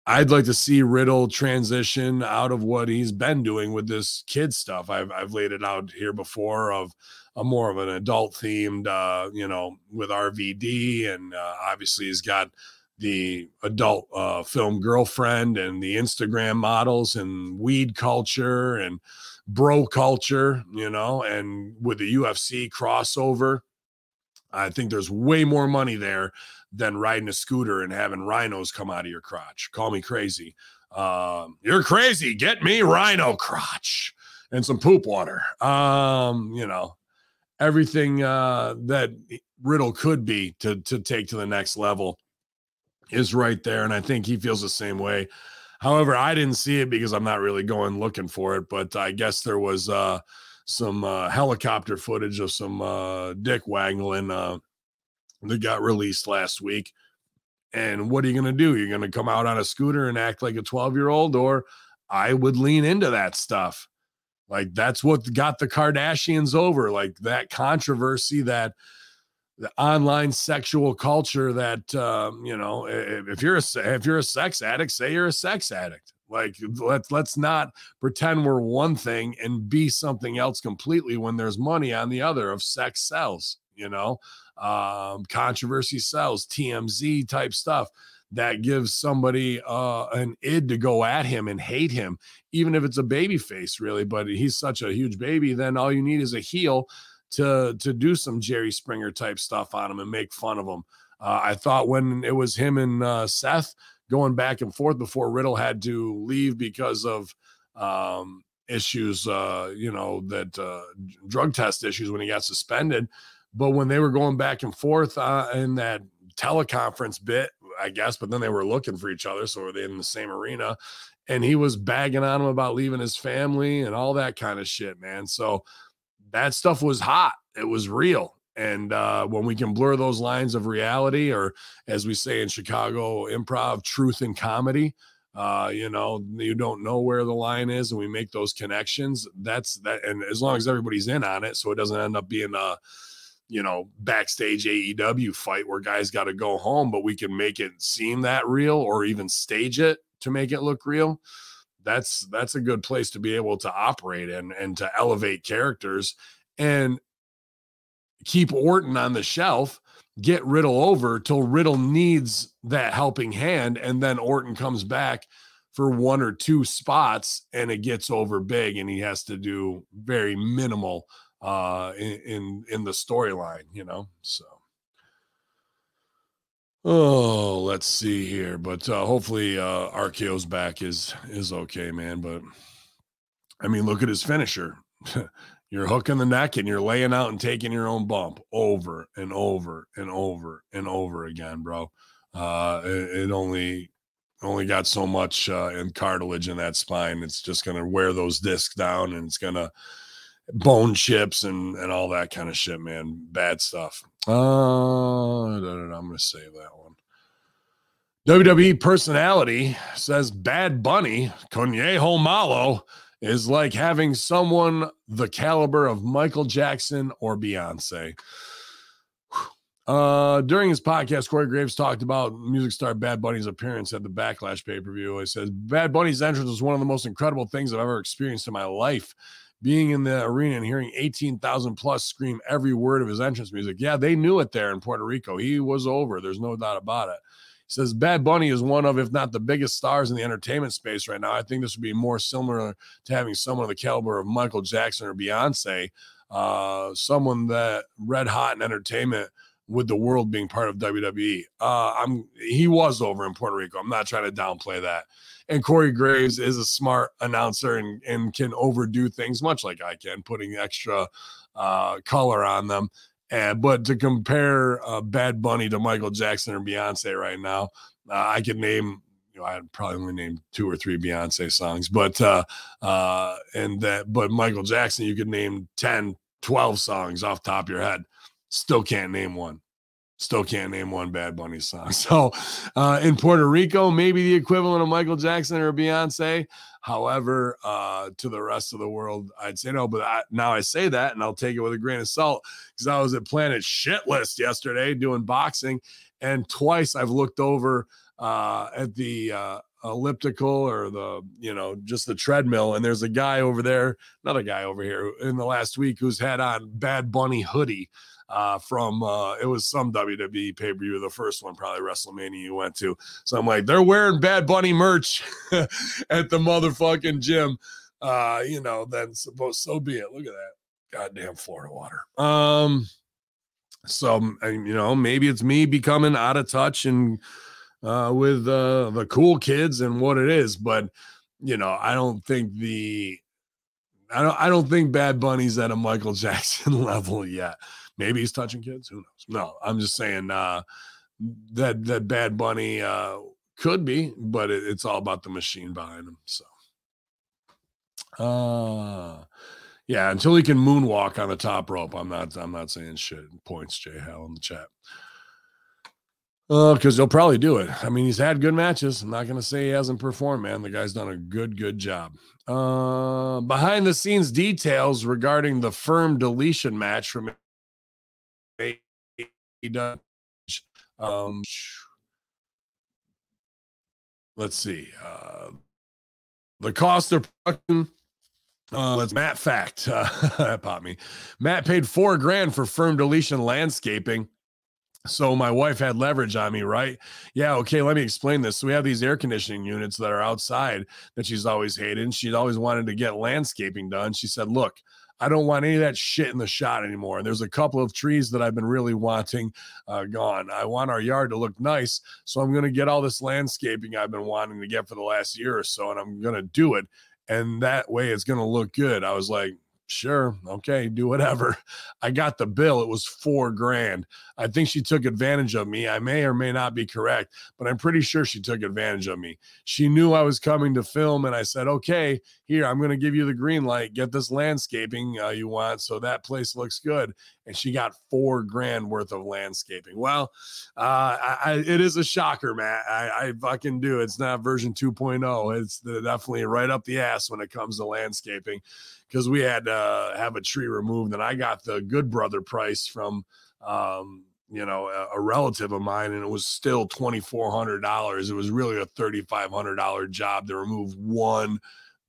I'd like to see Riddle transition out of what he's been doing with this kid stuff. I've I've laid it out here before of a more of an adult themed, uh, you know, with RVD, and uh, obviously he's got the adult uh, film girlfriend and the Instagram models and weed culture and bro culture, you know, and with the UFC crossover, I think there's way more money there than riding a scooter and having rhinos come out of your crotch. Call me crazy. Um, you're crazy. Get me rhino crotch and some poop water. Um, you know, everything uh, that Riddle could be to to take to the next level is right there. And I think he feels the same way. However, I didn't see it because I'm not really going looking for it, but I guess there was uh, some uh, helicopter footage of some uh, dick waggling uh, that got released last week. And what are you going to do? You're going to come out on a scooter and act like a 12 year old, or I would lean into that stuff. Like that's what got the Kardashians over, like that controversy that the online sexual culture that um, you know if, if you're a if you're a sex addict say you're a sex addict like let's let's not pretend we're one thing and be something else completely when there's money on the other of sex sells you know, um, controversy sells, TMZ type stuff that gives somebody uh, an id to go at him and hate him, even if it's a baby face, really. But he's such a huge baby, then all you need is a heel to to do some Jerry Springer type stuff on him and make fun of him. Uh, I thought when it was him and uh, Seth going back and forth before Riddle had to leave because of um, issues, uh, you know, that uh, drug test issues when he got suspended. But when they were going back and forth uh, in that teleconference bit, I guess, but then they were looking for each other. So were they in the same arena? And he was bagging on him about leaving his family and all that kind of shit, man. So that stuff was hot. It was real. And uh, when we can blur those lines of reality, or as we say in Chicago improv, truth and comedy, uh, you know, you don't know where the line is, and we make those connections. That's that. And as long as everybody's in on it, so it doesn't end up being a, you know, backstage AEW fight where guys got to go home, but we can make it seem that real or even stage it to make it look real that's that's a good place to be able to operate in and to elevate characters and keep Orton on the shelf, get Riddle over till Riddle needs that helping hand, and then Orton comes back for one or two spots and it gets over big and he has to do very minimal uh in in, in the storyline, you know. So Oh, let's see here, but uh, hopefully uh, RKO's back is is okay, man. But I mean, look at his finisher. you're hooking the neck and you're laying out and taking your own bump over and over and over and over again, bro. Uh, it, it only only got so much uh, in cartilage in that spine. It's just gonna wear those discs down and it's gonna bone chips and and all that kind of shit, man. Bad stuff. Uh, I'm gonna save that one. WWE personality says Bad Bunny Conejo Malo is like having someone the caliber of Michael Jackson or Beyonce. Uh, during his podcast, Corey Graves talked about music star Bad Bunny's appearance at the Backlash pay per view. He says Bad Bunny's entrance was one of the most incredible things I've ever experienced in my life being in the arena and hearing 18,000 plus scream every word of his entrance music. Yeah, they knew it there in Puerto Rico. He was over. There's no doubt about it. He says Bad Bunny is one of, if not the biggest stars in the entertainment space right now. I think this would be more similar to having someone of the caliber of Michael Jackson or Beyonce, uh, someone that red hot in entertainment with the world being part of WWE. Uh, I'm he was over in Puerto Rico. I'm not trying to downplay that. And Corey Graves is a smart announcer and, and can overdo things much like I can, putting extra uh, color on them. And but to compare uh, Bad Bunny to Michael Jackson or Beyonce right now, uh, I could name you know, I had probably only named two or three Beyonce songs, but uh uh and that but Michael Jackson, you could name 10, 12 songs off top of your head. Still can't name one. Still can't name one Bad Bunny song. So uh, in Puerto Rico, maybe the equivalent of Michael Jackson or Beyonce. However, uh, to the rest of the world, I'd say no. But I, now I say that, and I'll take it with a grain of salt because I was at Planet Shit List yesterday doing boxing, and twice I've looked over uh, at the uh, elliptical or the you know just the treadmill and there's a guy over there another guy over here in the last week who's had on bad bunny hoodie uh, from uh, it was some WWE pay per view, the first one, probably WrestleMania you went to. So I'm like, they're wearing Bad Bunny merch at the motherfucking gym. Uh, you know, then suppose so be it. Look at that goddamn Florida water. Um, so you know, maybe it's me becoming out of touch and uh, with uh, the cool kids and what it is, but you know, I don't think the I don't I don't think Bad Bunny's at a Michael Jackson level yet. Maybe he's touching kids. Who knows? No, I'm just saying uh, that that Bad Bunny uh, could be, but it, it's all about the machine behind him. So, uh, yeah, until he can moonwalk on the top rope, I'm not. I'm not saying shit. Points, Jay Hell in the chat. Uh, because he'll probably do it. I mean, he's had good matches. I'm not gonna say he hasn't performed, man. The guy's done a good, good job. Uh, behind the scenes details regarding the firm deletion match from um, let's see. Uh, the cost of production Uh, let's Matt fact. Uh, that popped me. Matt paid four grand for firm deletion landscaping. So my wife had leverage on me, right? Yeah, okay, let me explain this. So we have these air conditioning units that are outside that she's always hated. And she'd always wanted to get landscaping done. She said, Look, I don't want any of that shit in the shot anymore. And there's a couple of trees that I've been really wanting uh, gone. I want our yard to look nice. So I'm going to get all this landscaping I've been wanting to get for the last year or so, and I'm going to do it. And that way it's going to look good. I was like, sure, okay, do whatever. I got the bill. It was four grand. I think she took advantage of me. I may or may not be correct, but I'm pretty sure she took advantage of me. She knew I was coming to film, and I said, okay, here, I'm going to give you the green light. Get this landscaping uh, you want so that place looks good. And she got four grand worth of landscaping. Well, uh, I, I, it is a shocker, Matt. I, I fucking do. It's not version 2.0. It's definitely right up the ass when it comes to landscaping because we had to uh, have a tree removed, and I got the good brother price from um, you know a, a, relative of mine, and it was still twenty four hundred dollars. It was really a thirty five hundred dollar job to remove one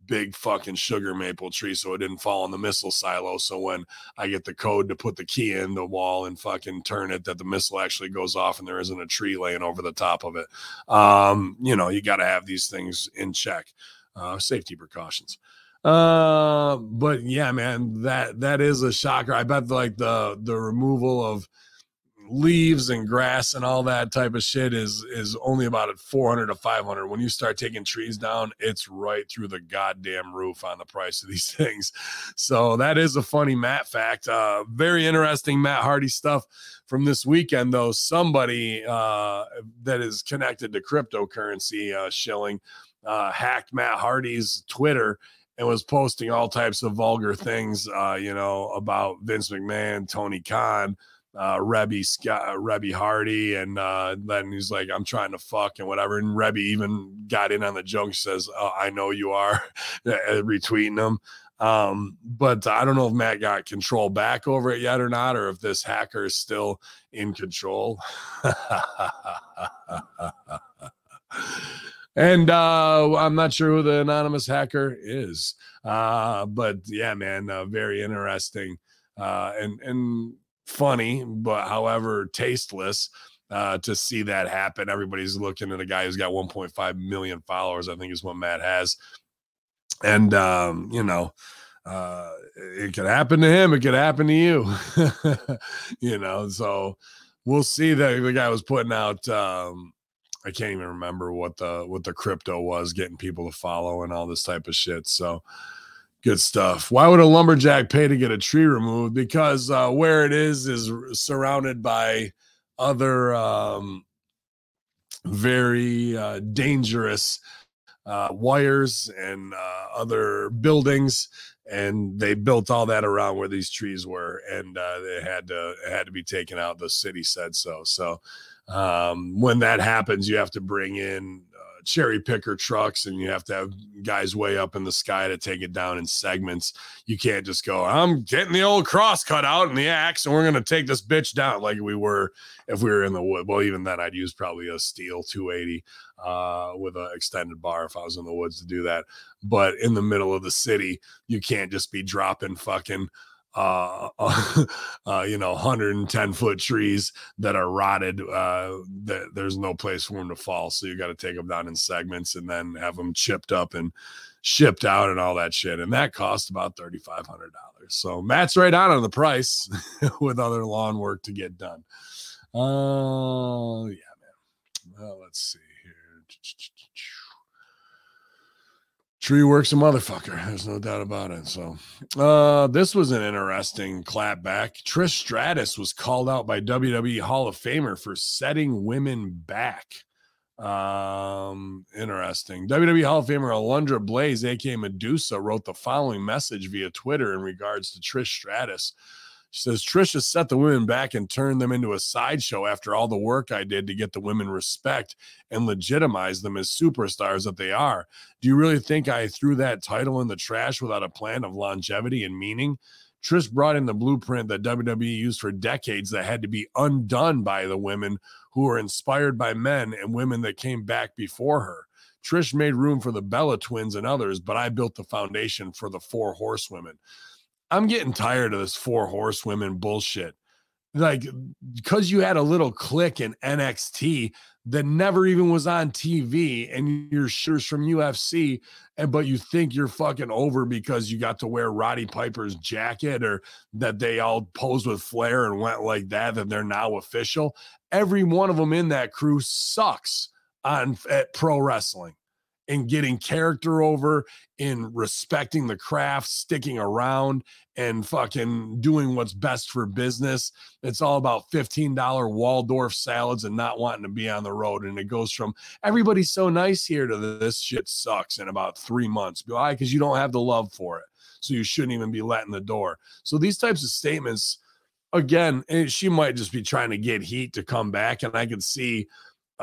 big fucking sugar maple tree so it didn't fall in the missile silo. So when I get the code to put the key in the wall and fucking turn it, that the missile actually goes off and there isn't a tree laying over the top of it. Um, you know, you got to have these things in check. Uh, safety precautions. Uh, but yeah, man, that that is a shocker. I bet like the the removal of leaves and grass and all that type of shit is is only about at 400 to 500 when you start taking trees down it's right through the goddamn roof on the price of these things. So that is a funny matt fact. Uh very interesting matt hardy stuff from this weekend though. Somebody uh that is connected to cryptocurrency uh shilling uh hacked matt hardy's twitter and was posting all types of vulgar things, uh, you know, about Vince McMahon, Tony Khan, uh, Reby Scott, uh, Reby Hardy, and uh, then he's like, "I'm trying to fuck" and whatever. And Reby even got in on the joke. Says, oh, "I know you are," retweeting them. Um, but I don't know if Matt got control back over it yet or not, or if this hacker is still in control. and uh, I'm not sure who the anonymous hacker is, uh, but yeah, man, uh, very interesting uh, and and funny, but however tasteless uh, to see that happen. Everybody's looking at a guy who's got 1.5 million followers, I think is what Matt has, and um, you know. Uh, it could happen to him. It could happen to you, you know. So we'll see that the guy was putting out um, I can't even remember what the what the crypto was, getting people to follow and all this type of shit. So good stuff. Why would a lumberjack pay to get a tree removed? Because uh, where it is is surrounded by other um, very uh, dangerous uh, wires and uh, other buildings and they built all that around where these trees were and uh, they had to had to be taken out the city said so so um, when that happens, you have to bring in uh, cherry picker trucks and you have to have guys way up in the sky to take it down in segments. You can't just go, I'm getting the old cross cut out and the axe, and we're going to take this bitch down like we were if we were in the wood. Well, even then, I'd use probably a Stihl 280 uh, with an extended bar if I was in the woods to do that. But in the middle of the city, you can't just be dropping fucking uh, uh, you know, 110 foot trees that are rotted. Uh, that there's no place for them to fall. So you got to take them down in segments and then have them chipped up and shipped out and all that shit. And that cost about $3,500. So Matt's right on on the price with other lawn work to get done. Uh, yeah, man. Well, let's see Tree works a motherfucker. There's no doubt about it. So, uh, this was an interesting clapback. Trish Stratus was called out by WWE Hall of Famer for setting women back. Um, interesting. WWE Hall of Famer Alundra Blaze, aka Medusa, wrote the following message via Twitter in regards to Trish Stratus. She says, Trisha set the women back and turned them into a sideshow after all the work I did to get the women respect and legitimize them as superstars that they are. Do you really think I threw that title in the trash without a plan of longevity and meaning? Trish brought in the blueprint that WWE used for decades that had to be undone by the women who were inspired by men and women that came back before her. Trish made room for the Bella twins and others, but I built the foundation for the four horsewomen. I'm getting tired of this four horsewomen bullshit. Like, because you had a little clique in NXT that never even was on TV, and you're sure from UFC, and but you think you're fucking over because you got to wear Roddy Piper's jacket or that they all posed with Flair and went like that, that they're now official. Every one of them in that crew sucks on at pro wrestling in getting character over, in respecting the craft, sticking around, and fucking doing what's best for business. It's all about $15 Waldorf salads and not wanting to be on the road. And it goes from everybody's so nice here to this shit sucks in about three months. Why? Because you don't have the love for it. So you shouldn't even be letting the door. So these types of statements, again, eh, she might just be trying to get heat to come back. And I could see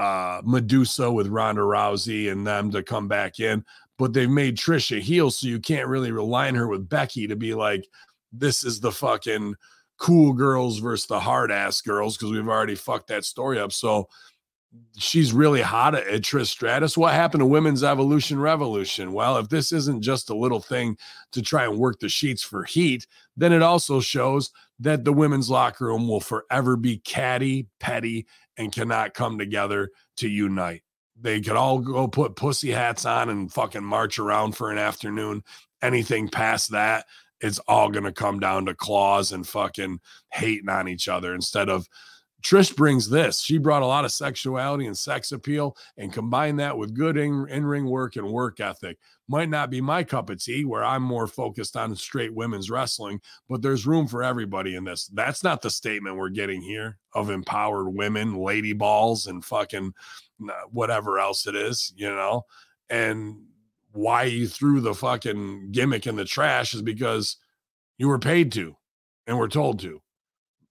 uh, Medusa with Ronda Rousey and them to come back in, but they've made Trisha heel, so you can't really align her with Becky to be like, this is the fucking cool girls versus the hard ass girls because we've already fucked that story up. So she's really hot at Trish Stratus. What happened to Women's Evolution Revolution? Well, if this isn't just a little thing to try and work the sheets for heat, then it also shows that the women's locker room will forever be catty, petty, and cannot come together to unite. They could all go put pussy hats on and fucking march around for an afternoon. Anything past that, it's all going to come down to claws and fucking hating on each other instead of Trish brings this. She brought a lot of sexuality and sex appeal and combine that with good in ring work and work ethic. Might not be my cup of tea, where I'm more focused on straight women's wrestling, but there's room for everybody in this. That's not the statement we're getting here of empowered women, lady balls, and fucking whatever else it is, you know? And why you threw the fucking gimmick in the trash is because you were paid to and were told to.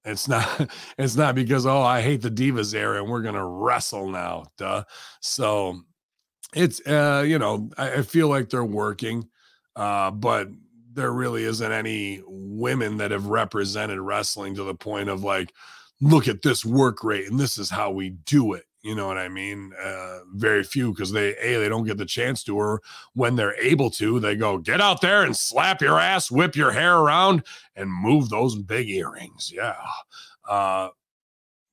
It's not it's not because oh I hate the divas era and we're gonna wrestle now. Duh. So it's uh you know I, I feel like they're working, uh, but there really isn't any women that have represented wrestling to the point of like, look at this work rate and this is how we do it. You know what I mean? Uh, very few because they a they don't get the chance to, or when they're able to, they go get out there and slap your ass, whip your hair around, and move those big earrings. Yeah. Uh,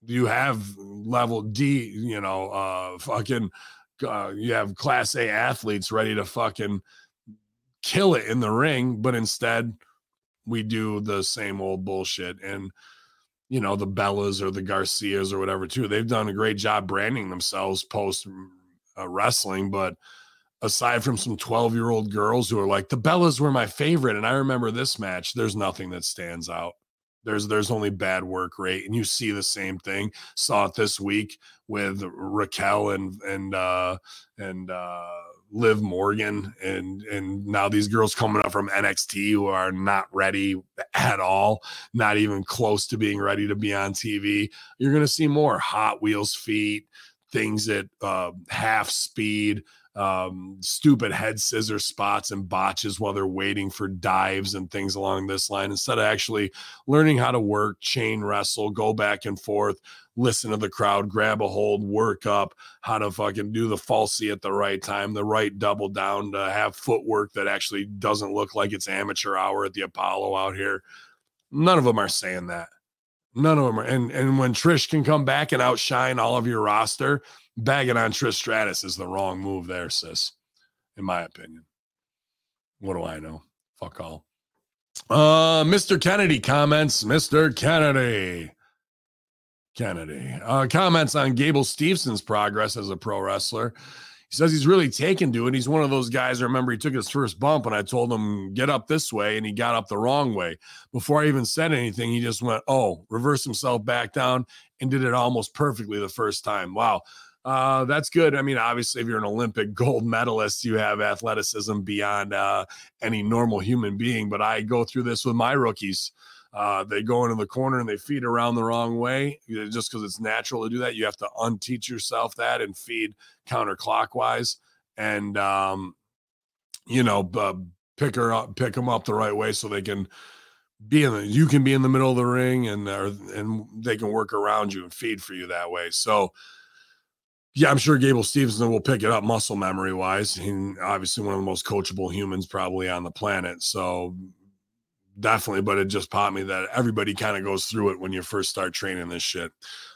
you have level D, you know, uh, fucking, uh, you have class A athletes ready to fucking kill it in the ring, but instead we do the same old bullshit. And you know the Bellas or the Garcias or whatever too. They've done a great job branding themselves post uh, wrestling, but aside from some 12 year old girls who are like the Bellas were my favorite, and I remember this match. There's nothing that stands out. There's there's only bad work rate, and you see the same thing. Saw it this week with Raquel and and uh, and uh, Liv Morgan and and now these girls coming up from NXT who are not ready at all, not even close to being ready to be on TV. You're going to see more Hot Wheels feet, things at uh, half speed, um, stupid head scissor spots and botches while they're waiting for dives and things along this line instead of actually learning how to work, chain wrestle, go back and forth, listen to the crowd, grab a hold, work up, how to fucking do the falsie at the right time, the right double down to have footwork that actually doesn't look like it's amateur hour at the Apollo out here. None of them are saying that. None of them are. And and when Trish can come back and outshine all of your roster, bagging on Trish Stratus is the wrong move there, sis, in my opinion. What do I know? Fuck all. Uh, Mr. Kennedy comments. Mr. Kennedy. Kennedy uh, comments on Gable Steveson's progress as a pro wrestler. He says he's really taken to it. He's one of those guys. I remember he took his first bump and I told him, get up this way. And he got up the wrong way. Before I even said anything, he just went, oh, reversed himself back down and did it almost perfectly the first time. Wow. Uh, that's good. I mean, obviously, if you're an Olympic gold medalist, you have athleticism beyond uh, any normal human being. But I go through this with my rookies. Uh, they go into the corner and they feed around the wrong way just because it's natural to do that. You have to unteach yourself that and feed counterclockwise and, um, you know, uh, pick her up, pick them up the right way so they can be in the, you can be in the middle of the ring and, and they can work around you and feed for you that way. So, yeah, I'm sure Gable Steveson will pick it up muscle memory wise. He's obviously one of the most coachable humans probably on the planet. So definitely, but it just popped me that everybody kind of goes through it when you first start training this shit.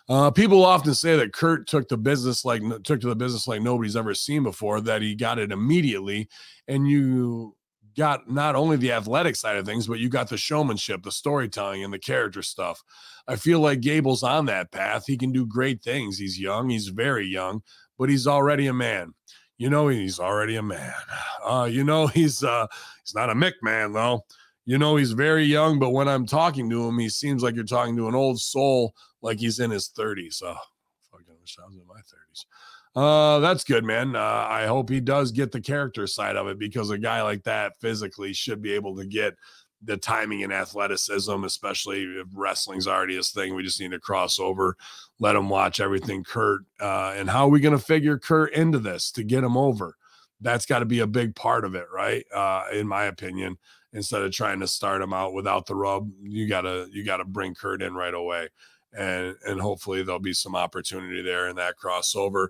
Uh, people often say that Kurt took the business like took to the business like nobody's ever seen before. That he got it immediately, and you got not only the athletic side of things, but you got the showmanship, the storytelling, and the character stuff. I feel like Gable's on that path. He can do great things. He's young. He's very young, but he's already a man. You know, he's already a man. Uh, you know, he's uh, he's not a Mick man though you know he's very young but when i'm talking to him he seems like you're talking to an old soul like he's in his 30s oh fucking wish i was in my 30s uh that's good man. Uh, i hope he does get the character side of it because a guy like that physically should be able to get the timing and athleticism especially if wrestling's already his thing we just need to cross over let him watch everything kurt uh and how are we going to figure kurt into this to get him over? That's got to be a big part of it right? Uh in my opinion instead of trying to start him out without the rub. You gotta you gotta bring Kurt in right away, and and hopefully there'll be some opportunity there in that crossover.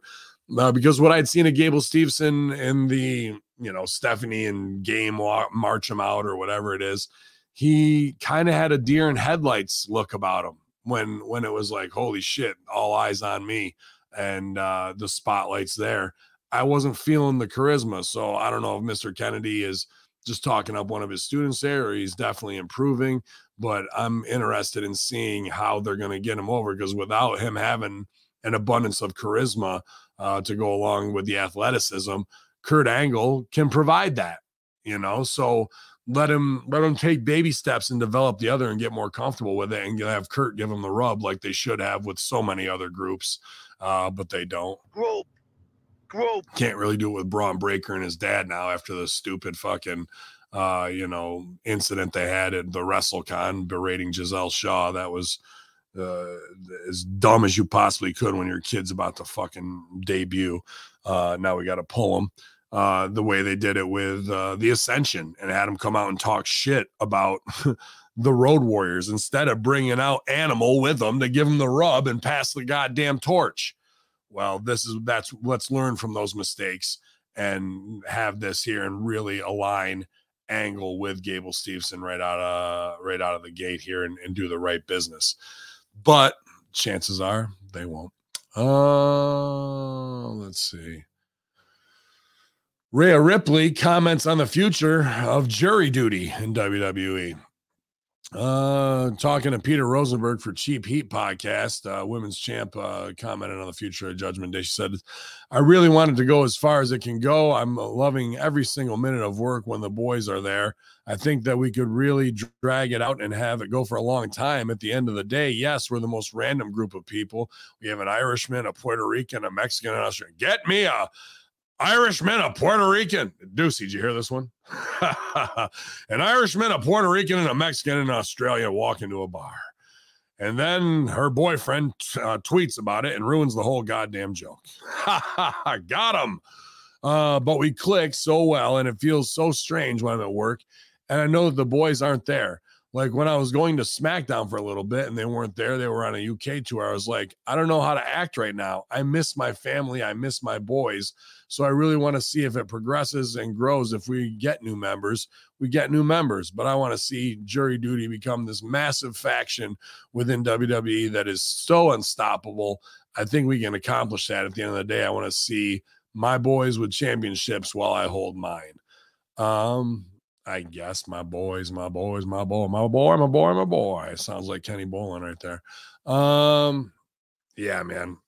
Uh, because what I'd seen of Gable Steveson in the you know Stephanie and game march him out or whatever it is, he kind of had a deer in headlights look about him when when it was like holy shit, all eyes on me, and uh, the spotlight's there. I wasn't feeling the charisma, so I don't know if Mr. Kennedy is just talking up one of his students there, or he's definitely improving. But I'm interested in seeing how they're going to get him over because without him having an abundance of charisma uh, to go along with the athleticism, Kurt Angle can provide that. You know, so let him let him take baby steps and develop the other and get more comfortable with it, and have Kurt give him the rub like they should have with so many other groups, uh, but they don't. Group. Can't really do it with Bron Breakker and his dad now after the stupid fucking uh, you know, incident they had at the WrestleCon berating Giselle Shaw. That was uh, as dumb as you possibly could when your kid's about to fucking debut. Uh, now we got to pull them. Uh, the way they did it with uh, the Ascension and had him come out and talk shit about the Road Warriors instead of bringing out Animal with them to give them the rub and pass the goddamn torch well this is that's let's learn from those mistakes and have this here and really align angle with Gable Steveson right out of right out of the gate here and, and do the right business. But chances are they won't. Uh let's see. Rhea Ripley comments on the future of jury duty in WWE. Uh, talking to Peter Rosenberg for Cheap Heat podcast, uh, women's champ uh, commented on the future of Judgment Day. She said, I really wanted to go as far as it can go. I'm loving every single minute of work when the boys are there. I think that we could really drag it out and have it go for a long time. At the end of the day, yes, we're the most random group of people. We have an Irishman, a Puerto Rican, a Mexican, an Australian. Get me a Irishman, a Puerto Rican. Deucey, did you hear this one? an Irishman, a Puerto Rican, and a Mexican in Australia walk into a bar. And then her boyfriend uh, tweets about it and ruins the whole goddamn joke. Got him. Uh, but we click so well, and it feels so strange when I'm at work. And I know that the boys aren't there. Like when I was going to SmackDown for a little bit and they weren't there, they were on a UK tour. I was like, I don't know how to act right now. I miss my family. I miss my boys. So I really want to see if it progresses and grows. If we get new members, we get new members. But I want to see Jury Duty become this massive faction within WWE that is so unstoppable. I think we can accomplish that at the end of the day. I want to see my boys with championships while I hold mine. Um, I guess my boys, my boys, my boy, my boy, my boy, my boy. Sounds like Kenny Bolin right there. Um, yeah, man.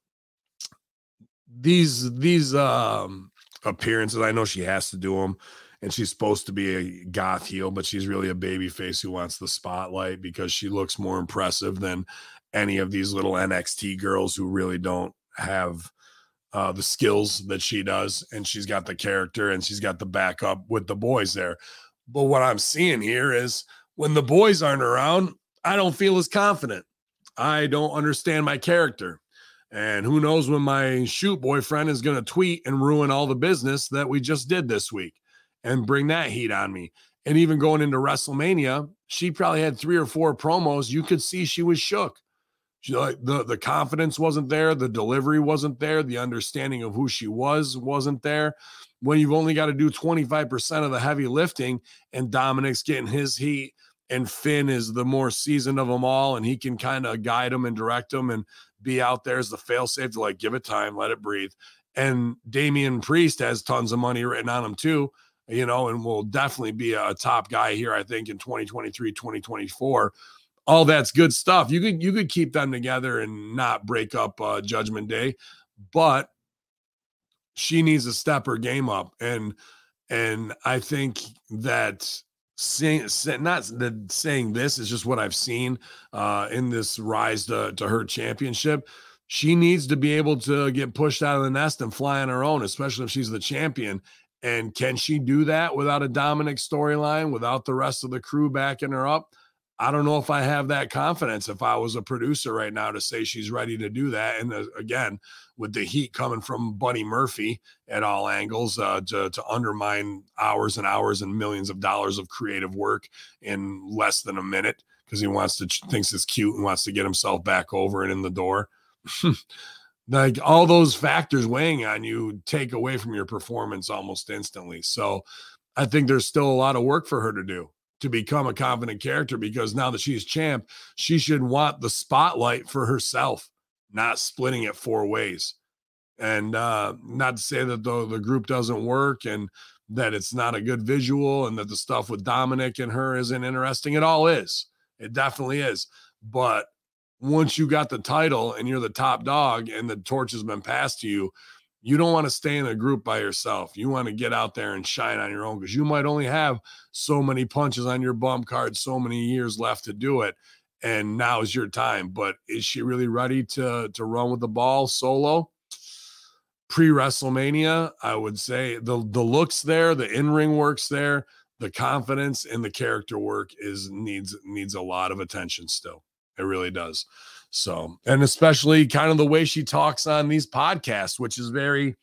These these um appearances, I know she has to do them, and she's supposed to be a goth heel, but she's really a baby face who wants the spotlight because she looks more impressive than any of these little NXT girls who really don't have uh, the skills that she does, and she's got the character and she's got the backup with the boys there. But what I'm seeing here is when the boys aren't around, I don't feel as confident. I don't understand my character. And who knows when my shoot boyfriend is going to tweet and ruin all the business that we just did this week and bring that heat on me. And even going into WrestleMania, she probably had three or four promos. You could see she was shook. She like the the confidence wasn't there, the delivery wasn't there, the understanding of who she was wasn't there. When you've only got to do 25% of the heavy lifting and Dominic's getting his heat and Finn is the more seasoned of them all and he can kind of guide them and direct them and be out there as the failsafe to like give it time, let it breathe. And Damian Priest has tons of money written on him too, you know, and will definitely be a top guy here, I think, in 2023, 2024 all that's good stuff. You could you could keep them together and not break up uh, Judgment Day, but she needs to step her game up, and and I think that saying not that saying this is just what I've seen uh, in this rise to, to her championship. She needs to be able to get pushed out of the nest and fly on her own, especially if she's the champion. And can she do that without a Dominic storyline, without the rest of the crew backing her up? I don't know if I have that confidence if I was a producer right now to say she's ready to do that. And uh, again, with the heat coming from Buddy Murphy at all angles uh, to, to undermine hours and hours and millions of dollars of creative work in less than a minute because he wants to thinks it's cute and wants to get himself back over and in the door. like all those factors weighing on you take away from your performance almost instantly. So I think there's still a lot of work for her to do to become a confident character because now that she's champ, she should want the spotlight for herself, not splitting it four ways. And uh, not to say that the, the group doesn't work and that it's not a good visual and that the stuff with Dominic and her isn't interesting. It all is. It definitely is. But once you got the title and you're the top dog and the torch has been passed to you, you don't want to stay in a group by yourself. You want to get out there and shine on your own because you might only have so many punches on your bump card, so many years left to do it. And now is your time. But is she really ready to to run with the ball solo? Pre WrestleMania, I would say the the looks there, the in ring works there, the confidence and the character work is needs needs a lot of attention still. It really does. So, and especially kind of the way she talks on these podcasts, which is very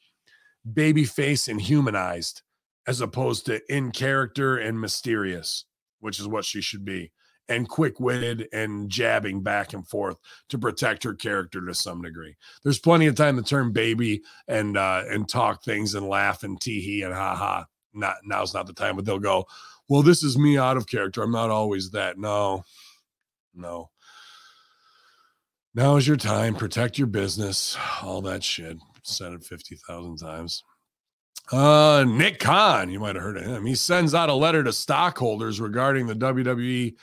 baby face and humanized as opposed to in character and mysterious, which is what she should be, and quick witted and jabbing back and forth to protect her character to some degree. There's plenty of time to turn baby and uh and talk things and laugh and tee hee and ha ha. Not now's not the time, but they'll go, Well, this is me out of character. I'm not always that. No, no. Now is your time. Protect your business. All that shit. Said it 50,000 times. Uh, Nick Khan, you might have heard of him. He sends out a letter to stockholders regarding the WWE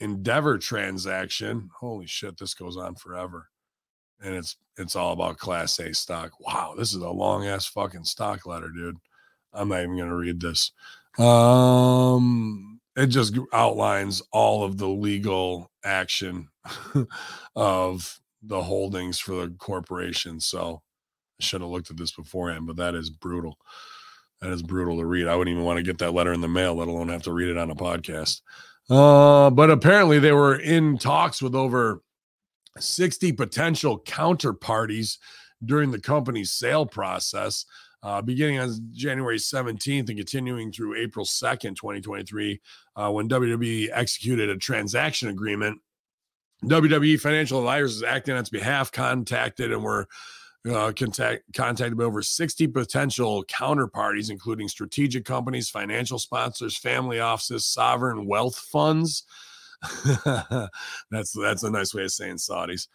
Endeavor transaction. Holy shit, this goes on forever. And it's it's all about class A stock. Wow, this is a long ass fucking stock letter, dude. I'm not even gonna read this. Um it just outlines all of the legal action of the holdings for the corporation. So I should have looked at this beforehand, but that is brutal. That is brutal to read. I wouldn't even want to get that letter in the mail, let alone have to read it on a podcast. Uh, but apparently they were in talks with over 60 potential counterparties during the company's sale process. Uh, beginning on January 17th and continuing through April 2nd, 2023, uh, when WWE executed a transaction agreement WWE financial advisors acting on its behalf contacted and were uh, contact, contacted by over 60 potential counterparties, including strategic companies, financial sponsors, family offices, sovereign wealth funds. that's that's a nice way of saying Saudis.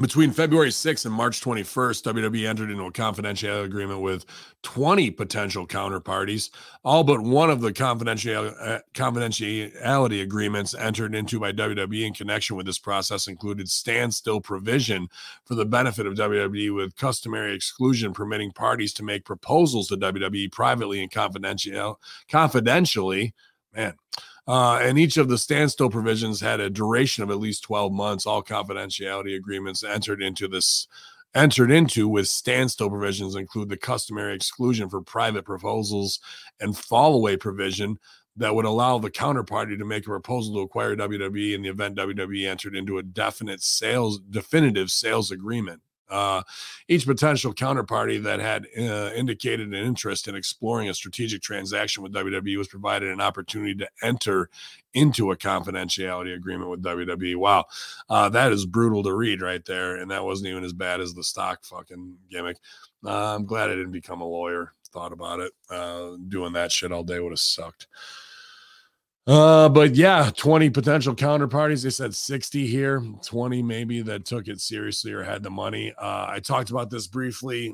Between February 6th and March 21st, WWE entered into a confidentiality agreement with 20 potential counterparties. All but one of the uh, confidentiality agreements entered into by WWE in connection with this process included standstill provision for the benefit of WWE with customary exclusion permitting parties to make proposals to WWE privately and confidential, confidentially. Man, uh, and each of the standstill provisions had a duration of at least 12 months. All confidentiality agreements entered into this entered into with standstill provisions include the customary exclusion for private proposals and fall away provision that would allow the counterparty to make a proposal to acquire WWE in the event WWE entered into a definite sales definitive sales agreement. Uh, each potential counterparty that had uh, indicated an interest in exploring a strategic transaction with WWE was provided an opportunity to enter into a confidentiality agreement with WWE. Wow, uh, that is brutal to read right there, and that wasn't even as bad as the stock fucking gimmick. Uh, I'm glad I didn't become a lawyer. Thought about it. Uh, doing that shit all day would have sucked. Uh, but yeah, 20 potential counterparties. They said 60 here, 20 maybe that took it seriously or had the money. Uh, I talked about this briefly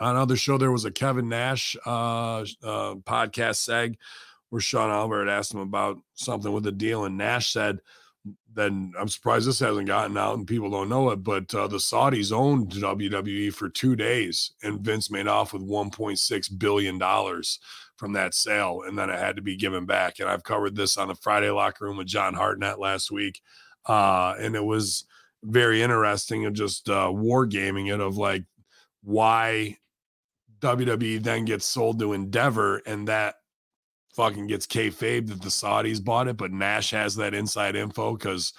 on another show. There was a Kevin Nash uh, uh podcast seg where Sean Albert asked him about something with the deal, and Nash said, then I'm surprised this hasn't gotten out and people don't know it. But uh, the Saudis owned WWE for two days, and Vince made off with 1.6 billion dollars from that sale, and then it had to be given back. And I've covered this on the Friday locker room with John Hartnett last week, uh, and it was very interesting and just uh, wargaming it of like why WWE then gets sold to Endeavor, and that fucking gets kayfabe that the Saudis bought it, but Nash has that inside info because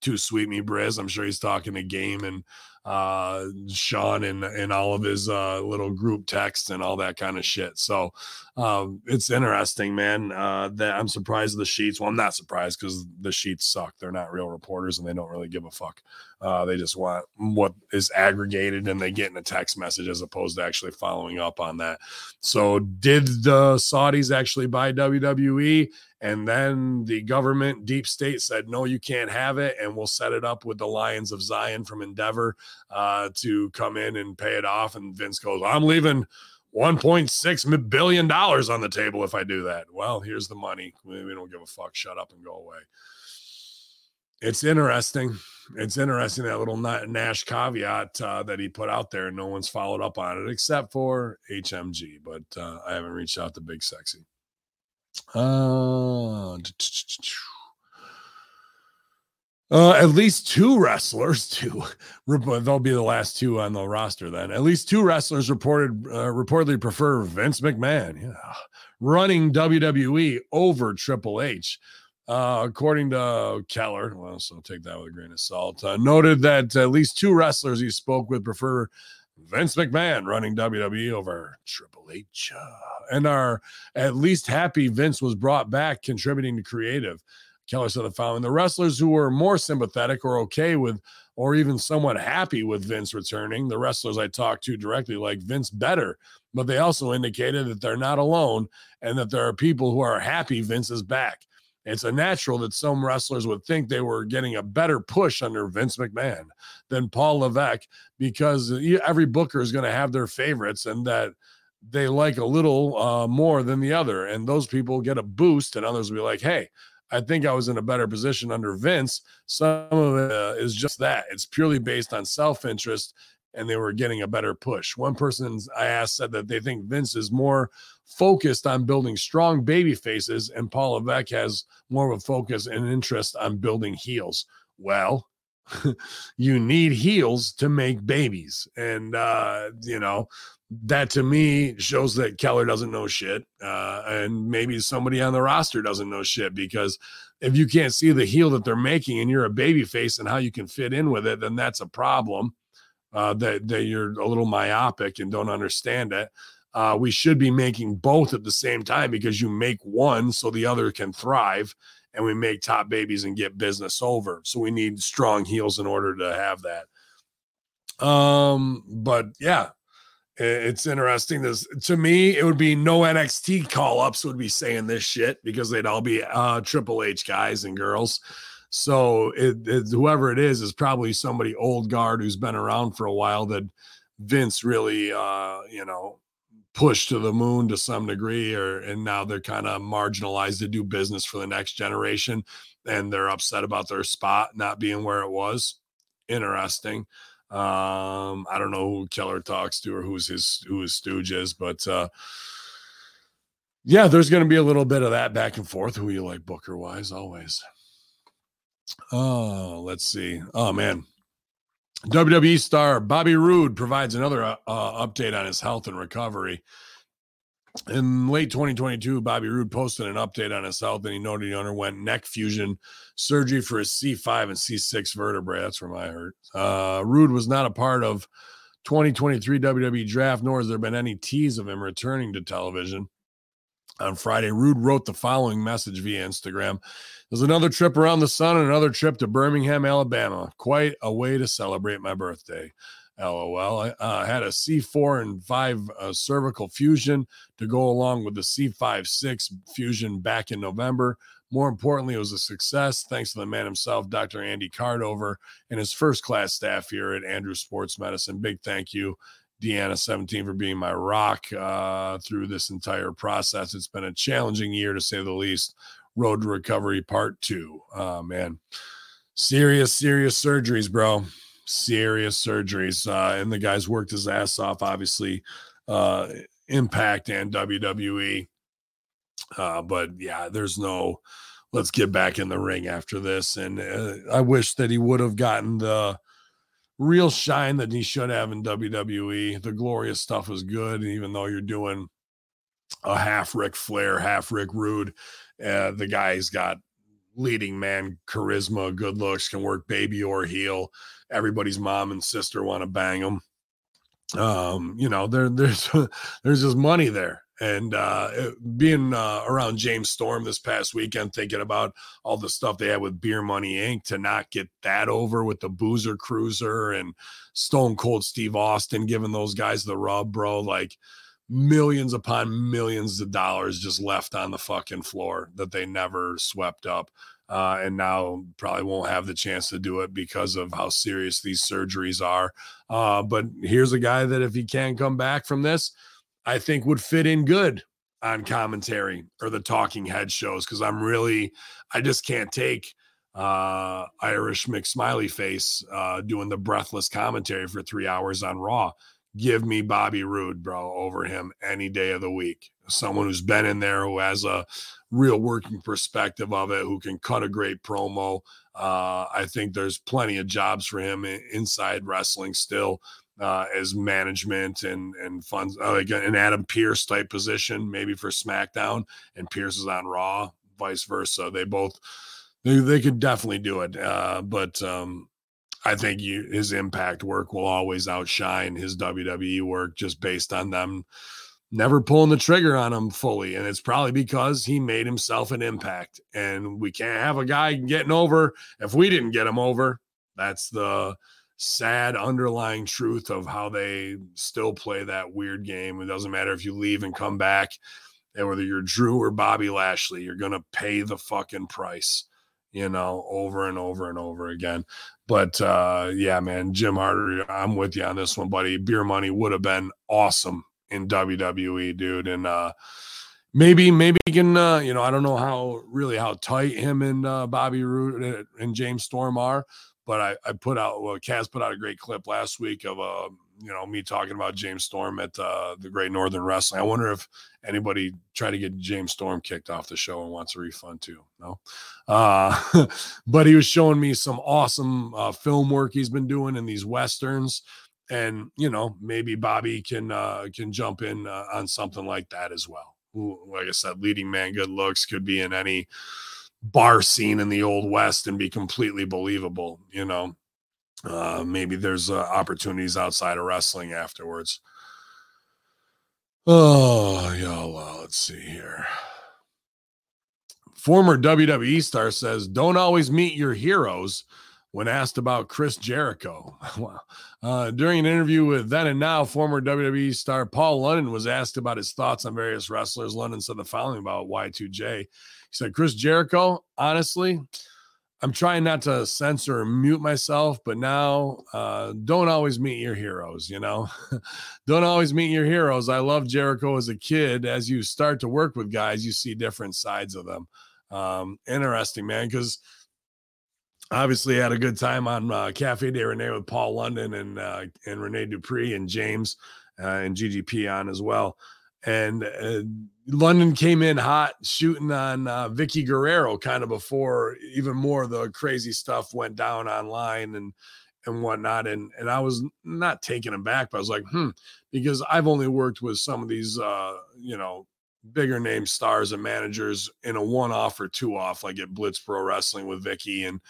too sweet me Briz. I'm sure he's talking to Game and uh Sean and and all of his uh little group text and all that kind of shit. So um it's interesting, man. Uh that I'm surprised the sheets. Well, I'm not surprised because the sheets suck. They're not real reporters and they don't really give a fuck. Uh they just want what is aggregated and they get in a text message as opposed to actually following up on that. So did the Saudis actually buy WWE? And then the government, deep state, said, no, you can't have it. And we'll set it up with the Lions of Zion from Endeavor uh, to come in and pay it off. And Vince goes, I'm leaving $1.6 billion on the table if I do that. Well, here's the money. We, don't give a fuck. Shut up and go away. It's interesting. It's interesting that little Nash caveat uh, that he put out there. No one's followed up on it except for HMG, but uh, I haven't reached out to Big Sexy. Uh, uh, at least two wrestlers, two. They'll be the last two on the roster. Then at least two wrestlers reported uh, reportedly prefer Vince McMahon, yeah, running WWE over Triple H. Uh, according to Keller, well, so take that with a grain of salt. Uh, noted that at least two wrestlers he spoke with prefer Vince McMahon running WWE over Triple H, uh, and are at least happy Vince was brought back, contributing to creative. Keller said the following The wrestlers who were more sympathetic or okay with, or even somewhat happy with Vince returning, the wrestlers I talked to directly like Vince better, but they also indicated that they're not alone and that there are people who are happy Vince is back. It's a natural that some wrestlers would think they were getting a better push under Vince McMahon than Paul Levesque because every booker is going to have their favorites and that they like a little uh, more than the other. And those people get a boost, and others will be like, hey, I think I was in a better position under Vince. Some of it uh, is just that. It's purely based on self interest, and they were getting a better push. One person I asked said that they think Vince is more focused on building strong baby faces, and Paul Levesque has more of a focus and interest on building heels. Well, you need heels to make babies. And, uh, you know, that to me shows that Keller doesn't know shit. Uh, and maybe somebody on the roster doesn't know shit because if you can't see the heel that they're making and you're a baby face and how you can fit in with it, then that's a problem. Uh, that, that you're a little myopic and don't understand it. Uh, we should be making both at the same time because you make one so the other can thrive and we make top babies and get business over. So we need strong heels in order to have that. Um, but yeah, it's interesting. This to me, it would be no NXT call ups would be saying this shit because they'd all be uh Triple H guys and girls. So it, it, whoever it is is probably somebody old guard who's been around for a while that Vince really uh you know pushed to the moon to some degree or and now they're kind of marginalized to do business for the next generation and they're upset about their spot not being where it was. Interesting. Um i don't know who keller talks to or who's his who his stooge is but uh yeah there's going to be a little bit of that back and forth who you like booker wise always. Oh let's see. Oh man WWE star Bobby Roode provides another uh, uh, update on his health and recovery. in late 2022, Bobby Roode posted an update on his health and he noted he underwent neck fusion surgery for his C5 and C6 vertebrae. That's from I heard. Uh, Roode was not a part of 2023 WWE draft, nor has there been any tease of him returning to television. On Friday, Roode wrote the following message via Instagram. There's another trip around the sun and another trip to Birmingham, Alabama. Quite a way to celebrate my birthday. LOL. I uh, had a C4 and 5 uh, cervical fusion to go along with the C5 6 fusion back in November. More importantly, it was a success thanks to the man himself, Dr. Andy Cordover, and his first class staff here at Andrew Sports Medicine. Big thank you, Deanna 17, for being my rock uh, through this entire process. It's been a challenging year to say the least. Road to Recovery Part Two. Oh, man. Serious, serious surgeries, bro serious surgeries. Uh, and the guy's worked his ass off, obviously, uh, Impact and WWE. Uh, but yeah, there's no let's get back in the ring after this. And uh, I wish that he would have gotten the real shine that he should have in WWE. The glorious stuff is good. Even though you're doing a half Ric Flair, half Rick Rude, uh, the guy's got leading man charisma, good looks, can work baby or heel everybody's mom and sister want to bang him. Um, you know, there there's there's just money there. And uh, being uh, around James Storm this past weekend, thinking about all the stuff they had with Beer Money Inc. to not get that over with the Boozer Cruiser and Stone Cold Steve Austin giving those guys the rub, bro. Like millions upon millions of dollars just left on the fucking floor that they never swept up uh, and now probably won't have the chance to do it because of how serious these surgeries are. Uh, but here's a guy that if he can come back from this, I think would fit in good on commentary or the talking head shows because I'm really, I just can't take uh, Irish McSmiley face uh, doing the breathless commentary for three hours on Raw. Give me Bobby Roode, bro, over him any day of the week. Someone who's been in there, who has a real working perspective of it, who can cut a great promo. Uh, I think there's plenty of jobs for him inside wrestling still. Uh, as management and and funds uh, like an Adam Pearce type position, maybe for SmackDown, and Pearce is on Raw, vice versa. They both they, they could definitely do it. Uh, but um, I think you, his impact work will always outshine his WWE work just based on them never pulling the trigger on him fully. And it's probably because he made himself an impact. And we can't have a guy getting over if we didn't get him over. That's the sad underlying truth of how they still play that weird game. It doesn't matter if you leave and come back, and whether you're Drew or Bobby Lashley, you're going to pay the fucking price, you know, over and over and over again. But uh, yeah, man, Jim Harder, I'm with you on this one, buddy. Beer money would have been awesome in WWE, dude. And uh maybe maybe can uh, you know, I don't know how really how tight him and uh Bobby Roode and James Storm are, but I, I put out well, Kaz put out a great clip last week of uh you know me talking about James Storm at uh, the Great Northern Wrestling. I wonder if anybody tried to get James Storm kicked off the show and wants a refund too. No, uh, but he was showing me some awesome uh, film work he's been doing in these westerns and you know maybe Bobby can uh, can jump in uh, on something like that as well. Like I said, leading man, good looks could be in any bar scene in the old west and be completely believable. You know, uh, maybe there's uh, opportunities outside of wrestling afterwards. Oh, yeah. Well, let's see here. Former WWE star says, "Don't always meet your heroes." when asked about Chris Jericho. Wow. uh, during an interview with then and now former WWE star Paul London was asked about his thoughts on various wrestlers. London said the following about Y2J. He said, Chris Jericho, honestly, I'm trying not to censor or mute myself, but now uh, don't always meet your heroes, you know? don't always meet your heroes. I love Jericho as a kid. As you start to work with guys, you see different sides of them. Um, interesting, man, because – obviously I had a good time on uh, Cafe de Rene with Paul London and uh, and Rene Dupree and James uh, and GGP on as well. And uh, London came in hot, shooting on uh, Vickie Guerrero kind of before even more of the crazy stuff went down online and and whatnot. And and I was not taken aback, but I was like, hmm, because I've only worked with some of these, uh, you know, bigger name stars and managers in a one off or two off, like at Blitz Pro Wrestling with Vicky and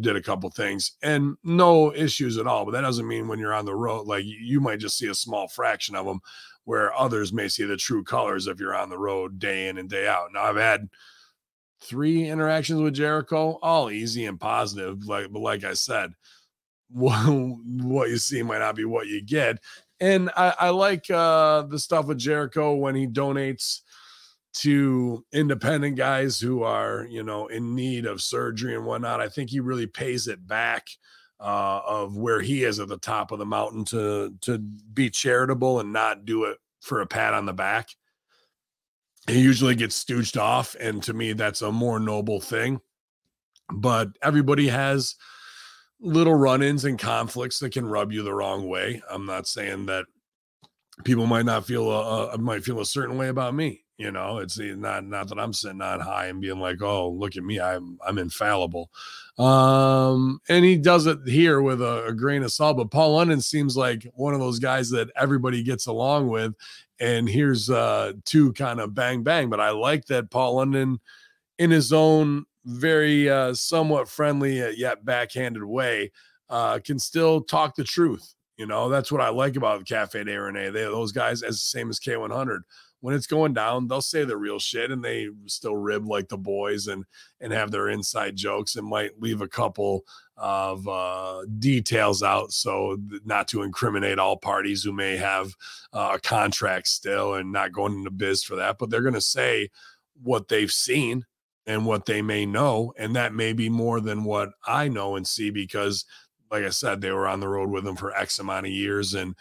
did a couple things and no issues at all. But that doesn't mean when you're on the road, like you might just see a small fraction of them where others may see the true colors if you're on the road day in and day out. Now I've had three interactions with Jericho, all easy and positive. Like, but like I said, what you see might not be what you get. And I, I like uh, the stuff with Jericho when he donates to independent guys who are, you know, in need of surgery and whatnot. I think he really pays it back uh, of where he is at the top of the mountain to to be charitable and not do it for a pat on the back. He usually gets stooged off, and to me, that's a more noble thing. But everybody has little run-ins and conflicts that can rub you the wrong way. I'm not saying that people might not feel a, a might feel a certain way about me. You know, it's not not that I'm sitting on high and being like, "Oh, look at me, I'm I'm infallible." Um, and he does it here with a, a grain of salt. But Paul London seems like one of those guys that everybody gets along with. And here's uh two kind of bang bang. But I like that Paul London, in his own very uh, somewhat friendly uh, yet backhanded way, uh, can still talk the truth. You know, that's what I like about Cafe de. They those guys as the same as K100 when it's going down, they'll say the real shit and they still rib like the boys and and have their inside jokes and might leave a couple of uh, details out so not to incriminate all parties who may have uh, a contract still and not going into biz for that. But they're going to say what they've seen and what they may know, and that may be more than what I know and see because, like I said, they were on the road with them for X amount of years and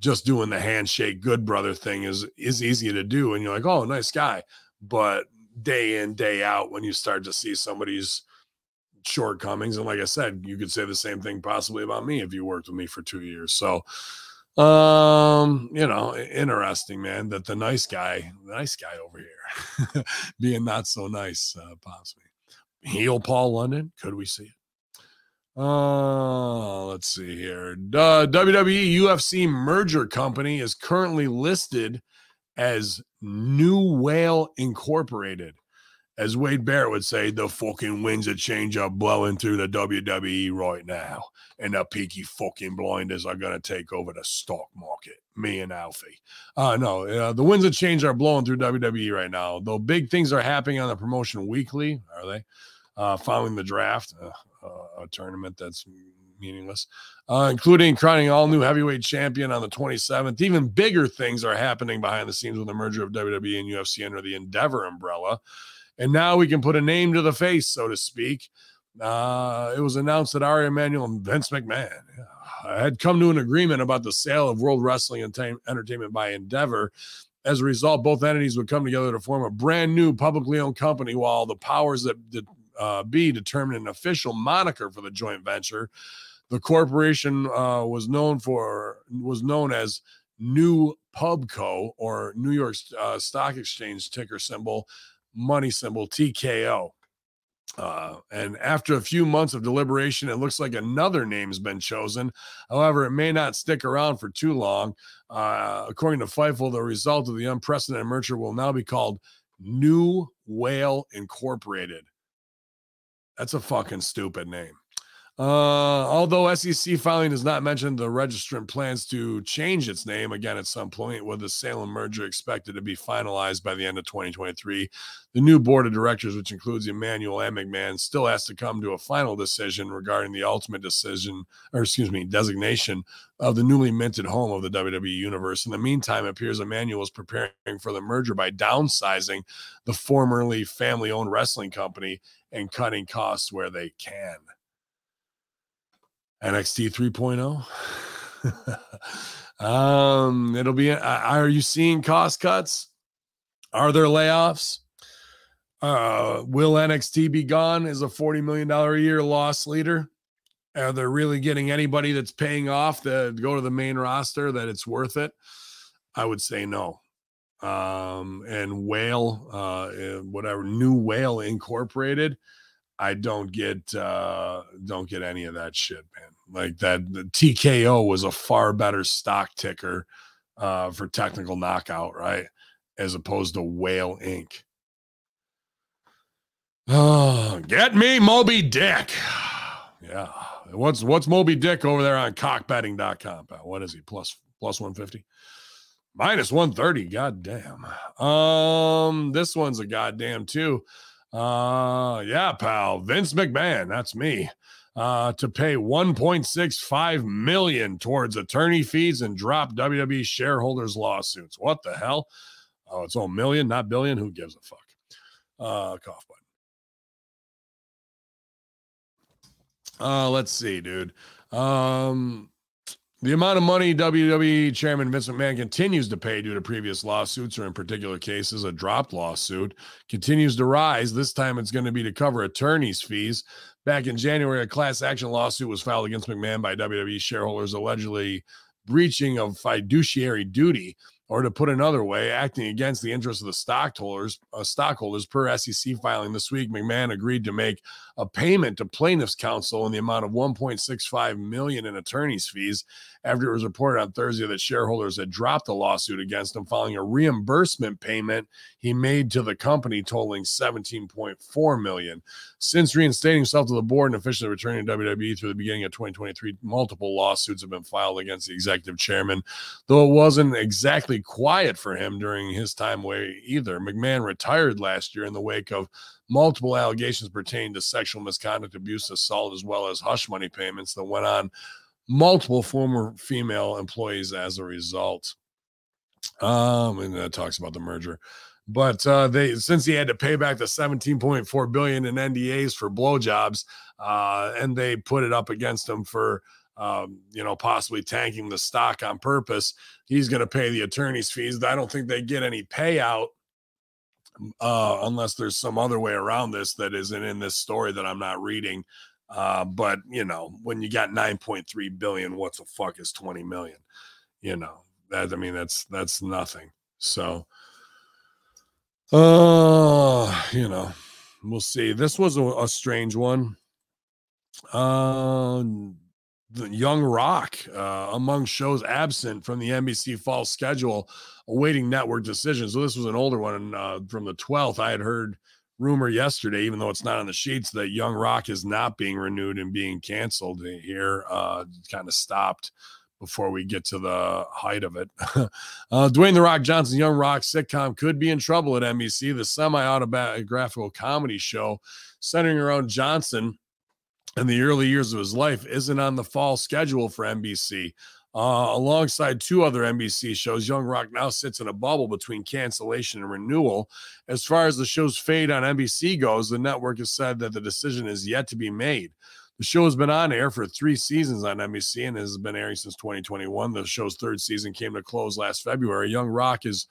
just doing the handshake good brother thing is is easy to do. And you're like oh nice guy. But day in day out when you start to see somebody's shortcomings and like i said you could say the same thing possibly about me if you worked with me for two years. So um you know interesting man that the nice guy nice guy over here being not so nice uh possibly heel paul london? Could we see it uh, let's see here. Uh, WWE UFC merger company is currently listed as New Whale Incorporated. As Wade Barrett would say, the fucking winds of change are blowing through the WWE right now, and the peaky fucking blinders are going to take over the stock market. Me and Alfie. Uh, no, uh, the winds of change are blowing through WWE right now. Though big things are happening on the promotion weekly, are they? Uh, following the draft. Uh, uh, a tournament that's meaningless, uh, including crowning all new heavyweight champion on the 27th. Even bigger things are happening behind the scenes with the merger of WWE and UFC under the Endeavor umbrella. And now we can put a name to the face, so to speak. Uh, it was announced that Ari Emanuel and Vince McMahon had come to an agreement about the sale of World Wrestling Entertainment by Endeavor. As a result, both entities would come together to form a brand new publicly owned company while the powers that, that uh, be determine an official moniker for the joint venture. The corporation uh, was known for was known as New Pubco or New York uh, Stock Exchange ticker symbol, money symbol TKO. Uh, and after a few months of deliberation, it looks like another name's been chosen. However, it may not stick around for too long. Uh, according to Fightful, the result of the unprecedented merger will now be called New Whale Incorporated. That's a fucking stupid name. Uh, although SEC filing does not mention the registrant plans to change its name again at some point, with the Salem merger expected to be finalized by the end of 2023, the new board of directors, which includes Emanuel and McMahon, still has to come to a final decision regarding the ultimate decision, or excuse me, designation of the newly minted home of the WWE universe. In the meantime, it appears Emanuel is preparing for the merger by downsizing the formerly family-owned wrestling company and cutting costs where they can. NXT 3.0. um, it'll be. Uh, are you seeing cost cuts? Are there layoffs? Uh, will NXT be gone as a $40 million a year loss leader? Are they really getting anybody that's paying off to go to the main roster that it's worth it? I would say no. Um, and Whale, uh, whatever, New Whale Incorporated I don't get uh don't get any of that shit, man. Like that the TKO was a far better stock ticker uh for technical knockout, right? as opposed to Whale Inc. Oh, get me Moby Dick. Yeah. What's what's Moby Dick over there on cockbetting.com? What is he? Plus plus 150? Minus 130. God damn. Um, this one's a goddamn too. Uh yeah, pal. Vince McMahon, that's me. Uh to pay 1.65 million towards attorney fees and drop WWE shareholders lawsuits. What the hell? Oh, it's all million, not billion. Who gives a fuck? Uh cough button. Uh, let's see, dude. Um, the amount of money WWE Chairman Vince McMahon continues to pay due to previous lawsuits, or in particular cases, a dropped lawsuit, continues to rise. This time it's going to be to cover attorney's fees. Back in January, a class action lawsuit was filed against McMahon by WWE shareholders allegedly breaching of fiduciary duty, or to put another way, acting against the interests of the stockholders. Uh, stockholders, per SEC filing this week, McMahon agreed to make a payment to plaintiffs' counsel in the amount of 1.65 million in attorney's fees after it was reported on Thursday that shareholders had dropped the lawsuit against him following a reimbursement payment he made to the company totaling 17.4 million. Since reinstating himself to the board and officially returning to WWE through the beginning of 2023, multiple lawsuits have been filed against the executive chairman, though it wasn't exactly quiet for him during his time away either. McMahon retired last year in the wake of multiple allegations pertaining to sexual misconduct, abuse, assault, as well as hush money payments that went on multiple former female employees as a result. Um, and that talks about the merger. But uh, they since he had to pay back the 17.4 billion in NDAs for blowjobs, uh, and they put it up against him for um, you know, possibly tanking the stock on purpose. He's going to pay the attorney's fees. I don't think they get any payout uh, unless there's some other way around this that isn't in this story that I'm not reading. Uh, but you know, when you got 9.3 billion, what the fuck is 20 million? You know, that I mean, that's that's nothing. So, uh, you know, we'll see. This was a, a strange one. Um, the Young Rock uh, among shows absent from the NBC fall schedule, awaiting network decisions. So this was an older one uh, from the 12th. I had heard rumor yesterday, even though it's not on the sheets, that Young Rock is not being renewed and being canceled here. Uh, kind of stopped before we get to the height of it. uh, Dwayne The Rock Johnson, Young Rock sitcom could be in trouble at NBC. The semi autobiographical comedy show centering around Johnson and the early years of his life isn't on the fall schedule for NBC. Uh, alongside two other NBC shows, Young Rock now sits in a bubble between cancellation and renewal. As far as the show's fate on NBC goes, the network has said that the decision is yet to be made. The show has been on air for three seasons on NBC and has been airing since 2021. The show's third season came to close last February. Young Rock is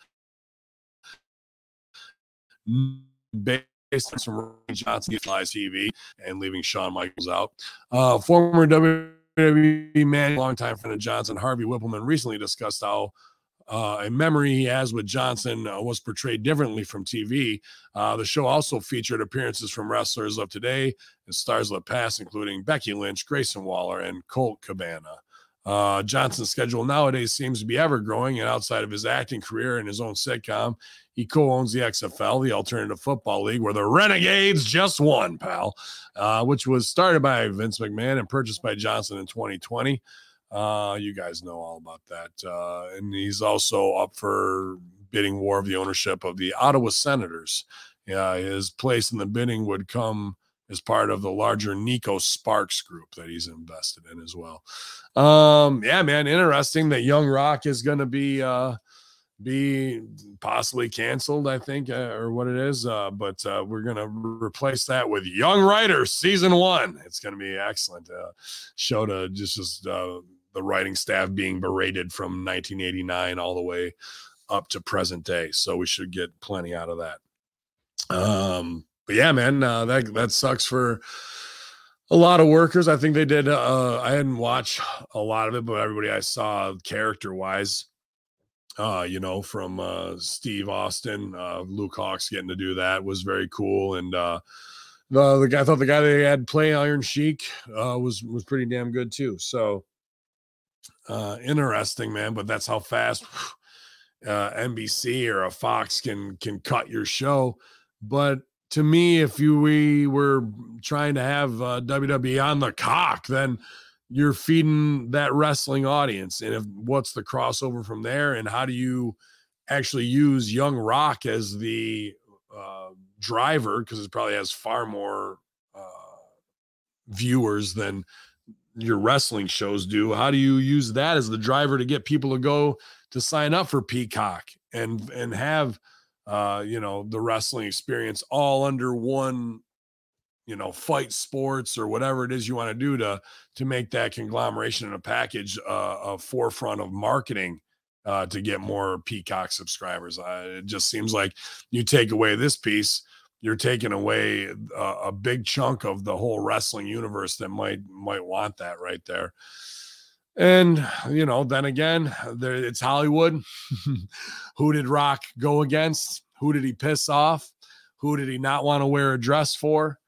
based on Johnson live TV and leaving Shawn Michaels out. Uh, former WWE man, longtime friend of Johnson, Harvey Wippleman, recently discussed how uh, a memory he has with Johnson uh, was portrayed differently from TV. Uh, the show also featured appearances from wrestlers of today and stars of the past, including Becky Lynch, Grayson Waller, and Colt Cabana. Uh, Johnson's schedule nowadays seems to be ever growing, and outside of his acting career and his own sitcom, he co-owns the XFL, the Alternative Football League, where the Renegades just won, pal, uh, which was started by Vince McMahon and purchased by Johnson in 2020. Uh, you guys know all about that. Uh, and he's also up for bidding war of the ownership of the Ottawa Senators. Yeah, his place in the bidding would come as part of the larger Neko Sparks group that he's invested in as well. Um, yeah, man, interesting that Young Rock is going to be uh, be possibly canceled, I think, uh, or what it is. Uh, but uh, we're going to re- replace that with Young Writer season one. It's going to be excellent. Uh, show to just, just uh, the writing staff being berated from 1989 all the way up to present day. So we should get plenty out of that. Um, but yeah, man, uh, that that sucks for a lot of workers. I think they did. Uh, I didn't watch a lot of it, but everybody I saw character wise, uh, you know, from uh, Steve Austin, uh, Luke Hawx getting to do that was very cool. And uh, the the guy I thought the guy they had play Iron Sheik uh, was was pretty damn good too. So uh, interesting, man. But that's how fast uh, NBC or a Fox can can cut your show. But to me, if you we were trying to have uh, WWE on the cock, then you're feeding that wrestling audience. And if what's the crossover from there, and how do you actually use Young Rock as the uh, driver because it probably has far more uh, viewers than your wrestling shows do. How do you use that as the driver to get people to go to sign up for Peacock and and have uh, you know the wrestling experience all under one you know fight sports or whatever it is you want to do to to make that conglomeration in a package uh, a forefront of marketing uh, to get more Peacock subscribers. It just seems like you take away this piece, you're taking away a, big chunk of the whole wrestling universe that might might want that right there. And you know, then again, there, it's Hollywood. Who did Rock go against? Who did he piss off? Who did he not want to wear a dress for?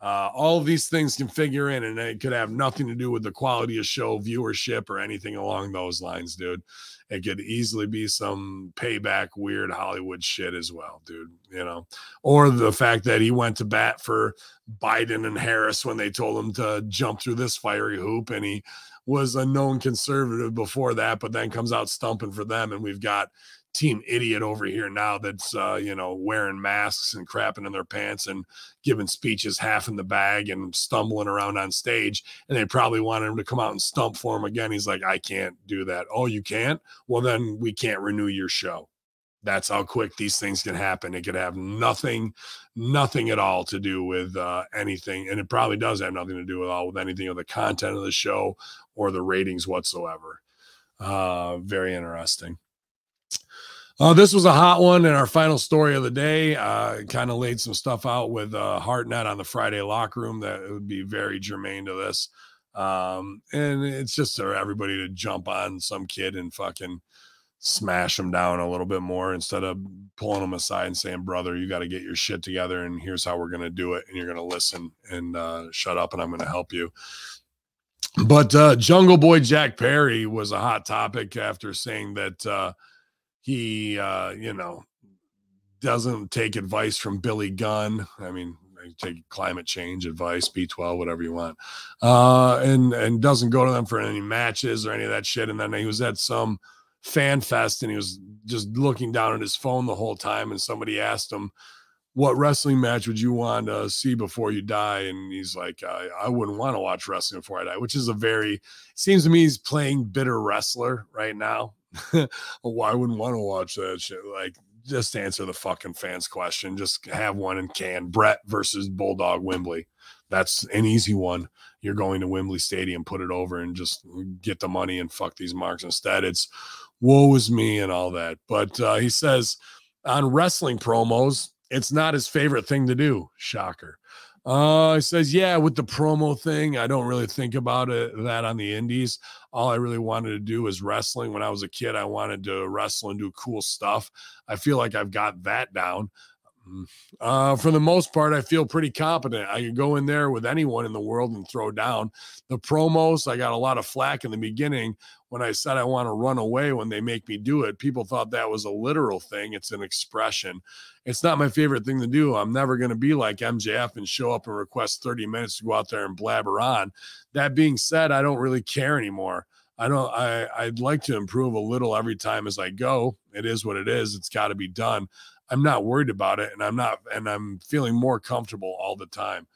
Uh, all of these things can figure in, and it could have nothing to do with the quality of show, viewership, or anything along those lines, dude. It could easily be some payback, weird Hollywood shit as well, dude. You know, or the fact that he went to bat for Biden and Harris when they told him to jump through this fiery hoop, and he was a known conservative before that, but then comes out stumping for them, and we've got team idiot over here now that's uh, you know wearing masks and crapping in their pants and giving speeches half in the bag and stumbling around on stage and they probably wanted him to come out and stump for him again. He's like i can't do that. Oh you can't? Well then we can't renew your show that's how quick these things can happen. It could have nothing nothing at all to do with uh, anything and it probably does have nothing to do with all with anything of the content of the show or the ratings whatsoever. Uh, very interesting. Uh, this was a hot one, and our final story of the day. Uh, kind of laid some stuff out with uh, Hartnett on the Friday locker room that would be very germane to this. Um, and it's just for everybody to jump on some kid and fucking smash them down a little bit more instead of pulling them aside and saying, "Brother, you got to get your shit together, and here's how we're gonna do it, and you're gonna listen and uh, shut up, and I'm gonna help you." But uh, Jungle Boy Jack Perry was a hot topic after saying that. Uh, he, uh, you know, doesn't take advice from Billy Gunn. I mean, take climate change advice, B12, whatever you want, uh, and and doesn't go to them for any matches or any of that shit. And then he was at some fan fest and he was just looking down at his phone the whole time. And somebody asked him, "What wrestling match would you want to see before you die?" And he's like, "I, I wouldn't want to watch wrestling before I die," which is a very seems to me he's playing bitter wrestler right now why wouldn't want to watch that shit? Like, just answer the fucking fans question. Just have one and can. Brett versus Bulldog Wembley. That's an easy one. You're going to Wembley Stadium, put it over, and just get the money and fuck these marks instead. It's woe is me and all that. But uh, he says on wrestling promos, it's not his favorite thing to do. Shocker. Uh, he says, yeah, with the promo thing, I don't really think about it that on the indies. All I really wanted to do was wrestling. When I was a kid, I wanted to wrestle and do cool stuff. I feel like I've got that down. Uh, for the most part, I feel pretty competent. I can go in there with anyone in the world and throw down. The promos, I got a lot of flack in the beginning when I said I want to run away when they make me do it. People thought that was a literal thing, it's an expression. It's not my favorite thing to do. I'm never going to be like MJF and show up and request 30 minutes to go out there and blabber on. That being said, I don't really care anymore. I don't I I'd like to improve a little every time as I go. It is what it is. It's got to be done. I'm not worried about it and I'm not and I'm feeling more comfortable all the time.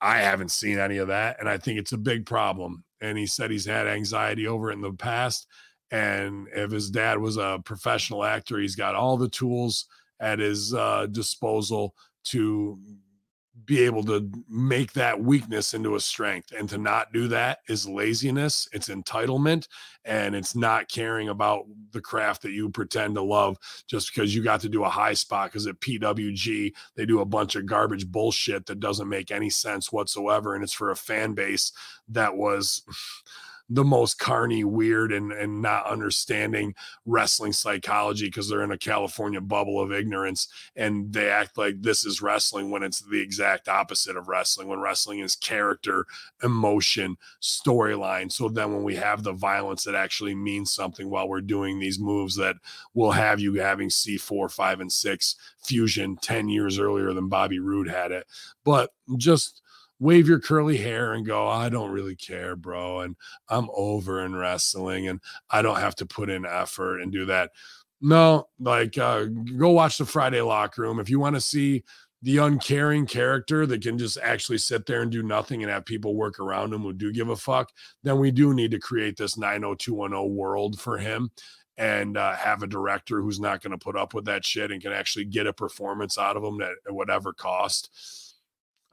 I haven't seen any of that and I think it's a big problem. And he said he's had anxiety over it in the past and if his dad was a professional actor, he's got all the tools at his uh, disposal to be able to make that weakness into a strength and to not do that is laziness it's entitlement and it's not caring about the craft that you pretend to love just because you got to do a high spot because at pwg they do a bunch of garbage bullshit that doesn't make any sense whatsoever and it's for a fan base that was the most carny, weird, and and not understanding wrestling psychology because they're in a California bubble of ignorance and they act like this is wrestling when it's the exact opposite of wrestling. When wrestling is character, emotion, storyline. So then when we have the violence, it actually means something while we're doing these moves that will have you having C4, 5, and 6 fusion 10 years earlier than Bobby Roode had it. But just wave your curly hair and go, I don't really care, bro. And I'm over in wrestling and I don't have to put in effort and do that. No, like uh, go watch the Friday locker room. If you want to see the uncaring character that can just actually sit there and do nothing and have people work around him who do give a fuck, then we do need to create this 90210 world for him and uh, have a director who's not going to put up with that shit and can actually get a performance out of him at, at whatever cost.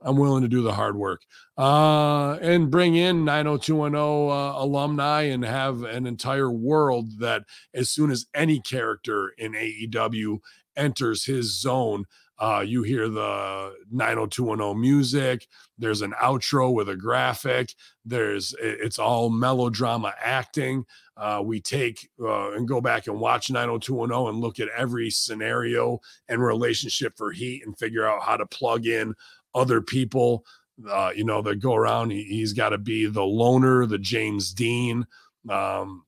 I'm willing to do the hard work uh, and bring in 90210 uh, alumni and have an entire world that as soon as any character in AEW enters his zone, uh, you hear the 90210 music. There's an outro with a graphic. There's it's all melodrama acting. Uh, we take uh, and go back and watch 90210 and look at every scenario and relationship for Heat and figure out how to plug in other people, uh, you know, that go around. He, has got to be the loner, the James Dean, um,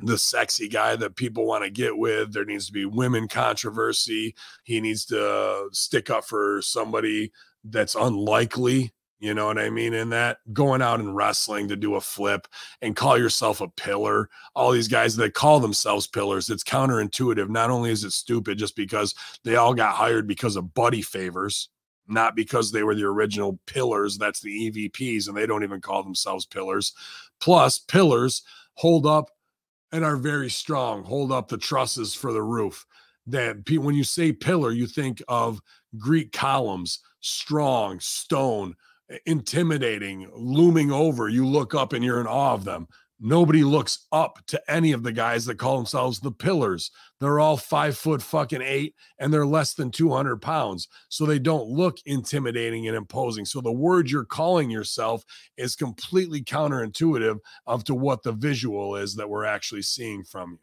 the sexy guy that people want to get with. There needs to be women controversy. He needs to stick up for somebody that's unlikely. You know what I mean? In that going out and wrestling to do a flip and call yourself a pillar. All these guys that call themselves pillars, it's counterintuitive. Not only is it stupid just because they all got hired because of buddy favors, not because they were the original pillars. That's the EVPs, and they don't even call themselves pillars. Plus, pillars hold up and are very strong, hold up the trusses for the roof. That when you say pillar, you think of Greek columns, strong, stone, intimidating, looming over. You look up and you're in awe of them. Nobody looks up to any of the guys that call themselves the pillars. They're all five foot fucking eight and they're less than 200 pounds. So they don't look intimidating and imposing. So the word you're calling yourself is completely counterintuitive of to what the visual is that we're actually seeing from you.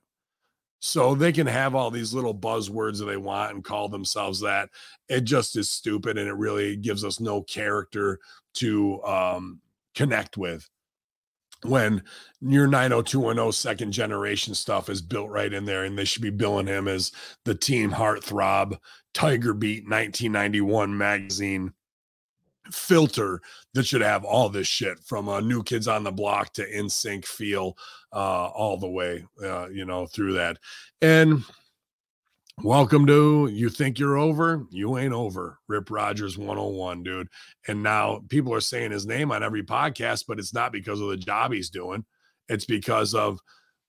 So they can have all these little buzzwords that they want and call themselves that. It just is stupid and it really gives us no character to um, connect with when your 90210 second generation stuff is built right in there and they should be billing him as the team heartthrob tiger beat 1991 magazine filter that should have all this shit from uh, new kids on the block to NSYNC feel uh, all the way uh, you know through that. And Welcome to You Think You're Over? You Ain't Over. Rip Rogers 101, dude. And now people are saying his name on every podcast, but it's not because of the job he's doing. It's because of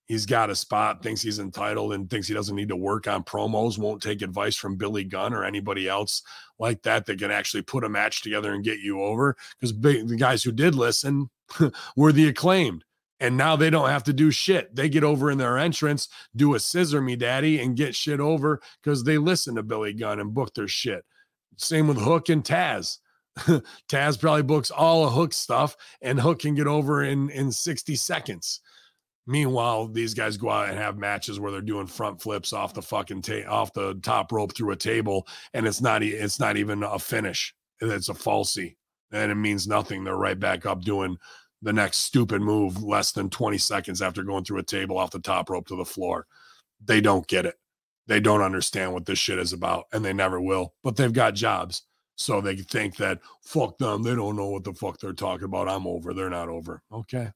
he's got a spot, thinks he's entitled, and thinks he doesn't need to work on promos, won't take advice from Billy Gunn or anybody else like that that can actually put a match together and get you over. Because the guys who did listen were the acclaimed and now they don't have to do shit. They get over in their entrance, do a scissor me daddy, and get shit over because they listen to Billy Gunn and book their shit. Same with Hook and Taz. Taz probably books all of Hook stuff, and Hook can get over in in 60 seconds. Meanwhile, these guys go out and have matches where they're doing front flips off the fucking ta- off the top rope through a table, and it's not it's not even a finish. It's a falsie, and it means nothing. They're right back up doing the next stupid move less than 20 seconds after going through a table off the top rope to the floor. They don't get it. They don't understand what this shit is about, and they never will. But they've got jobs. So they think that fuck them. They don't know what the fuck they're talking about. I'm over. They're not over. Okay.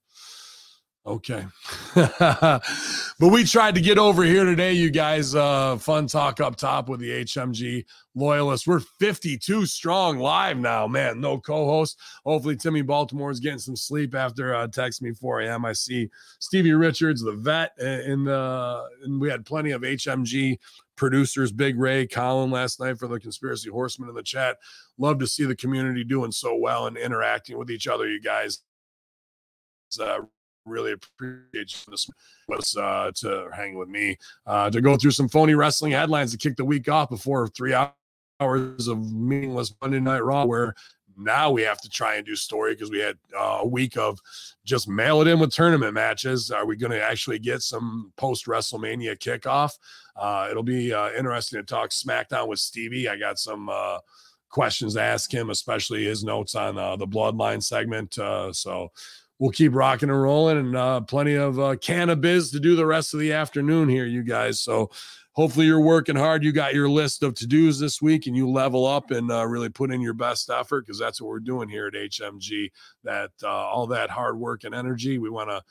Okay. but we tried to get over here today, you guys. Uh, fun talk up top with the HMG loyalists. We're 52 strong live now, man. No co-host. Hopefully, Timmy Baltimore is getting some sleep after uh, text me 4 a.m. I see Stevie Richards, the vet, in the and we had plenty of HMG producers, Big Ray, Colin last night for the Conspiracy Horseman in the chat. Love to see the community doing so well and interacting with each other, you guys. Uh, really appreciate this was uh, to hang with me uh, to go through some phony wrestling headlines to kick the week off before three hours of meaningless Monday Night Raw, where Now we have to try and do story because we had uh, a week of just mail it in with tournament matches. Are we going to actually get some post WrestleMania kickoff? Uh, it'll be uh, interesting to talk SmackDown with Stevie. I got some uh, questions to ask him, especially his notes on the Bloodline segment. So we'll keep rocking and rolling, and uh, plenty of uh, cannabis to do the rest of the afternoon here, you guys. So hopefully you're working hard. You got your list of to dos this week, and you level up and uh, really put in your best effort because that's what we're doing here at HMG. That uh, all that hard work and energy, we want to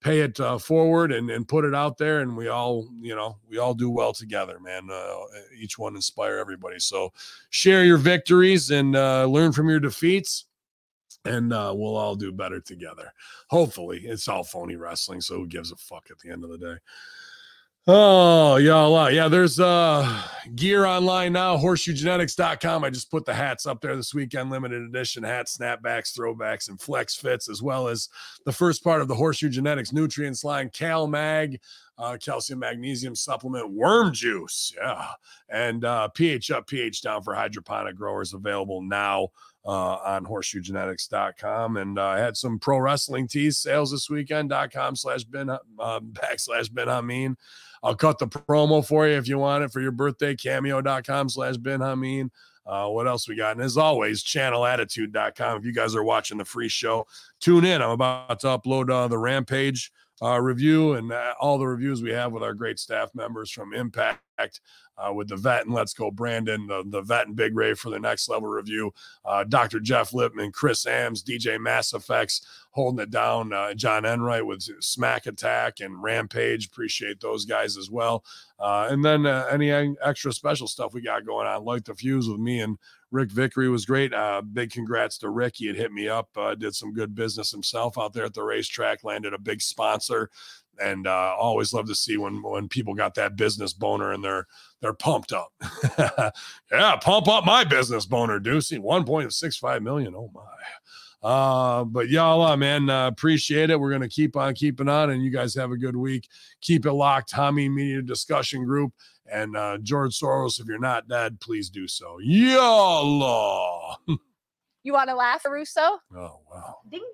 pay it uh, forward and, and put it out there and we all you know we all do well together man uh, each one inspire everybody so share your victories and learn from your defeats and uh, we'll all do better together hopefully it's all phony wrestling so who gives a fuck at the end of the day Oh, y'all. Uh, yeah, there's uh gear online now, horseshoegenetics.com. I just put the hats up there this weekend, limited edition hats, snapbacks, throwbacks, and flex fits, as well as the first part of the Horseshoe Genetics Nutrients line, Cal Mag, uh, calcium magnesium supplement, worm juice. Yeah. And uh, pH up, pH down for hydroponic growers available now uh, on horseshoegenetics.com. And uh, I had some pro wrestling tees sales this weekend.com slash Ben uh, backslash Bin Hamin. I'll cut the promo for you if you want it for your birthday. Cameo.com slash Bin Hamin. Uh, what else we got? And as always, channelattitude.com. If you guys are watching the free show, tune in. I'm about to upload uh, the Rampage uh, review and uh, all the reviews we have with our great staff members from Impact uh, with the vet and Let's Go Brandon, the, the vet and Big Ray for the next level review, uh, Dr. Jeff Lipman, Chris Ams, DJ Mass Effects holding it down, uh, John Enright with Smack Attack and Rampage. Appreciate those guys as well. Uh, and then uh, any extra special stuff we got going on, like the fuse with me and Rick Vickery was great. Uh, big congrats to Rick. He had hit me up, uh, did some good business himself out there at the racetrack, landed a big sponsor. And uh, always love to see when when people got that business boner and they're they're pumped up. yeah, pump up my business boner, Deucey. 1.65 million. Oh my. Uh, but y'all, uh, man, uh, appreciate it. We're gonna keep on keeping on, and you guys have a good week. Keep it locked. Tommy Media Discussion Group and uh, George Soros. If you're not dead, please do so. Y'all. You want to laugh, Russo? Oh wow. Ding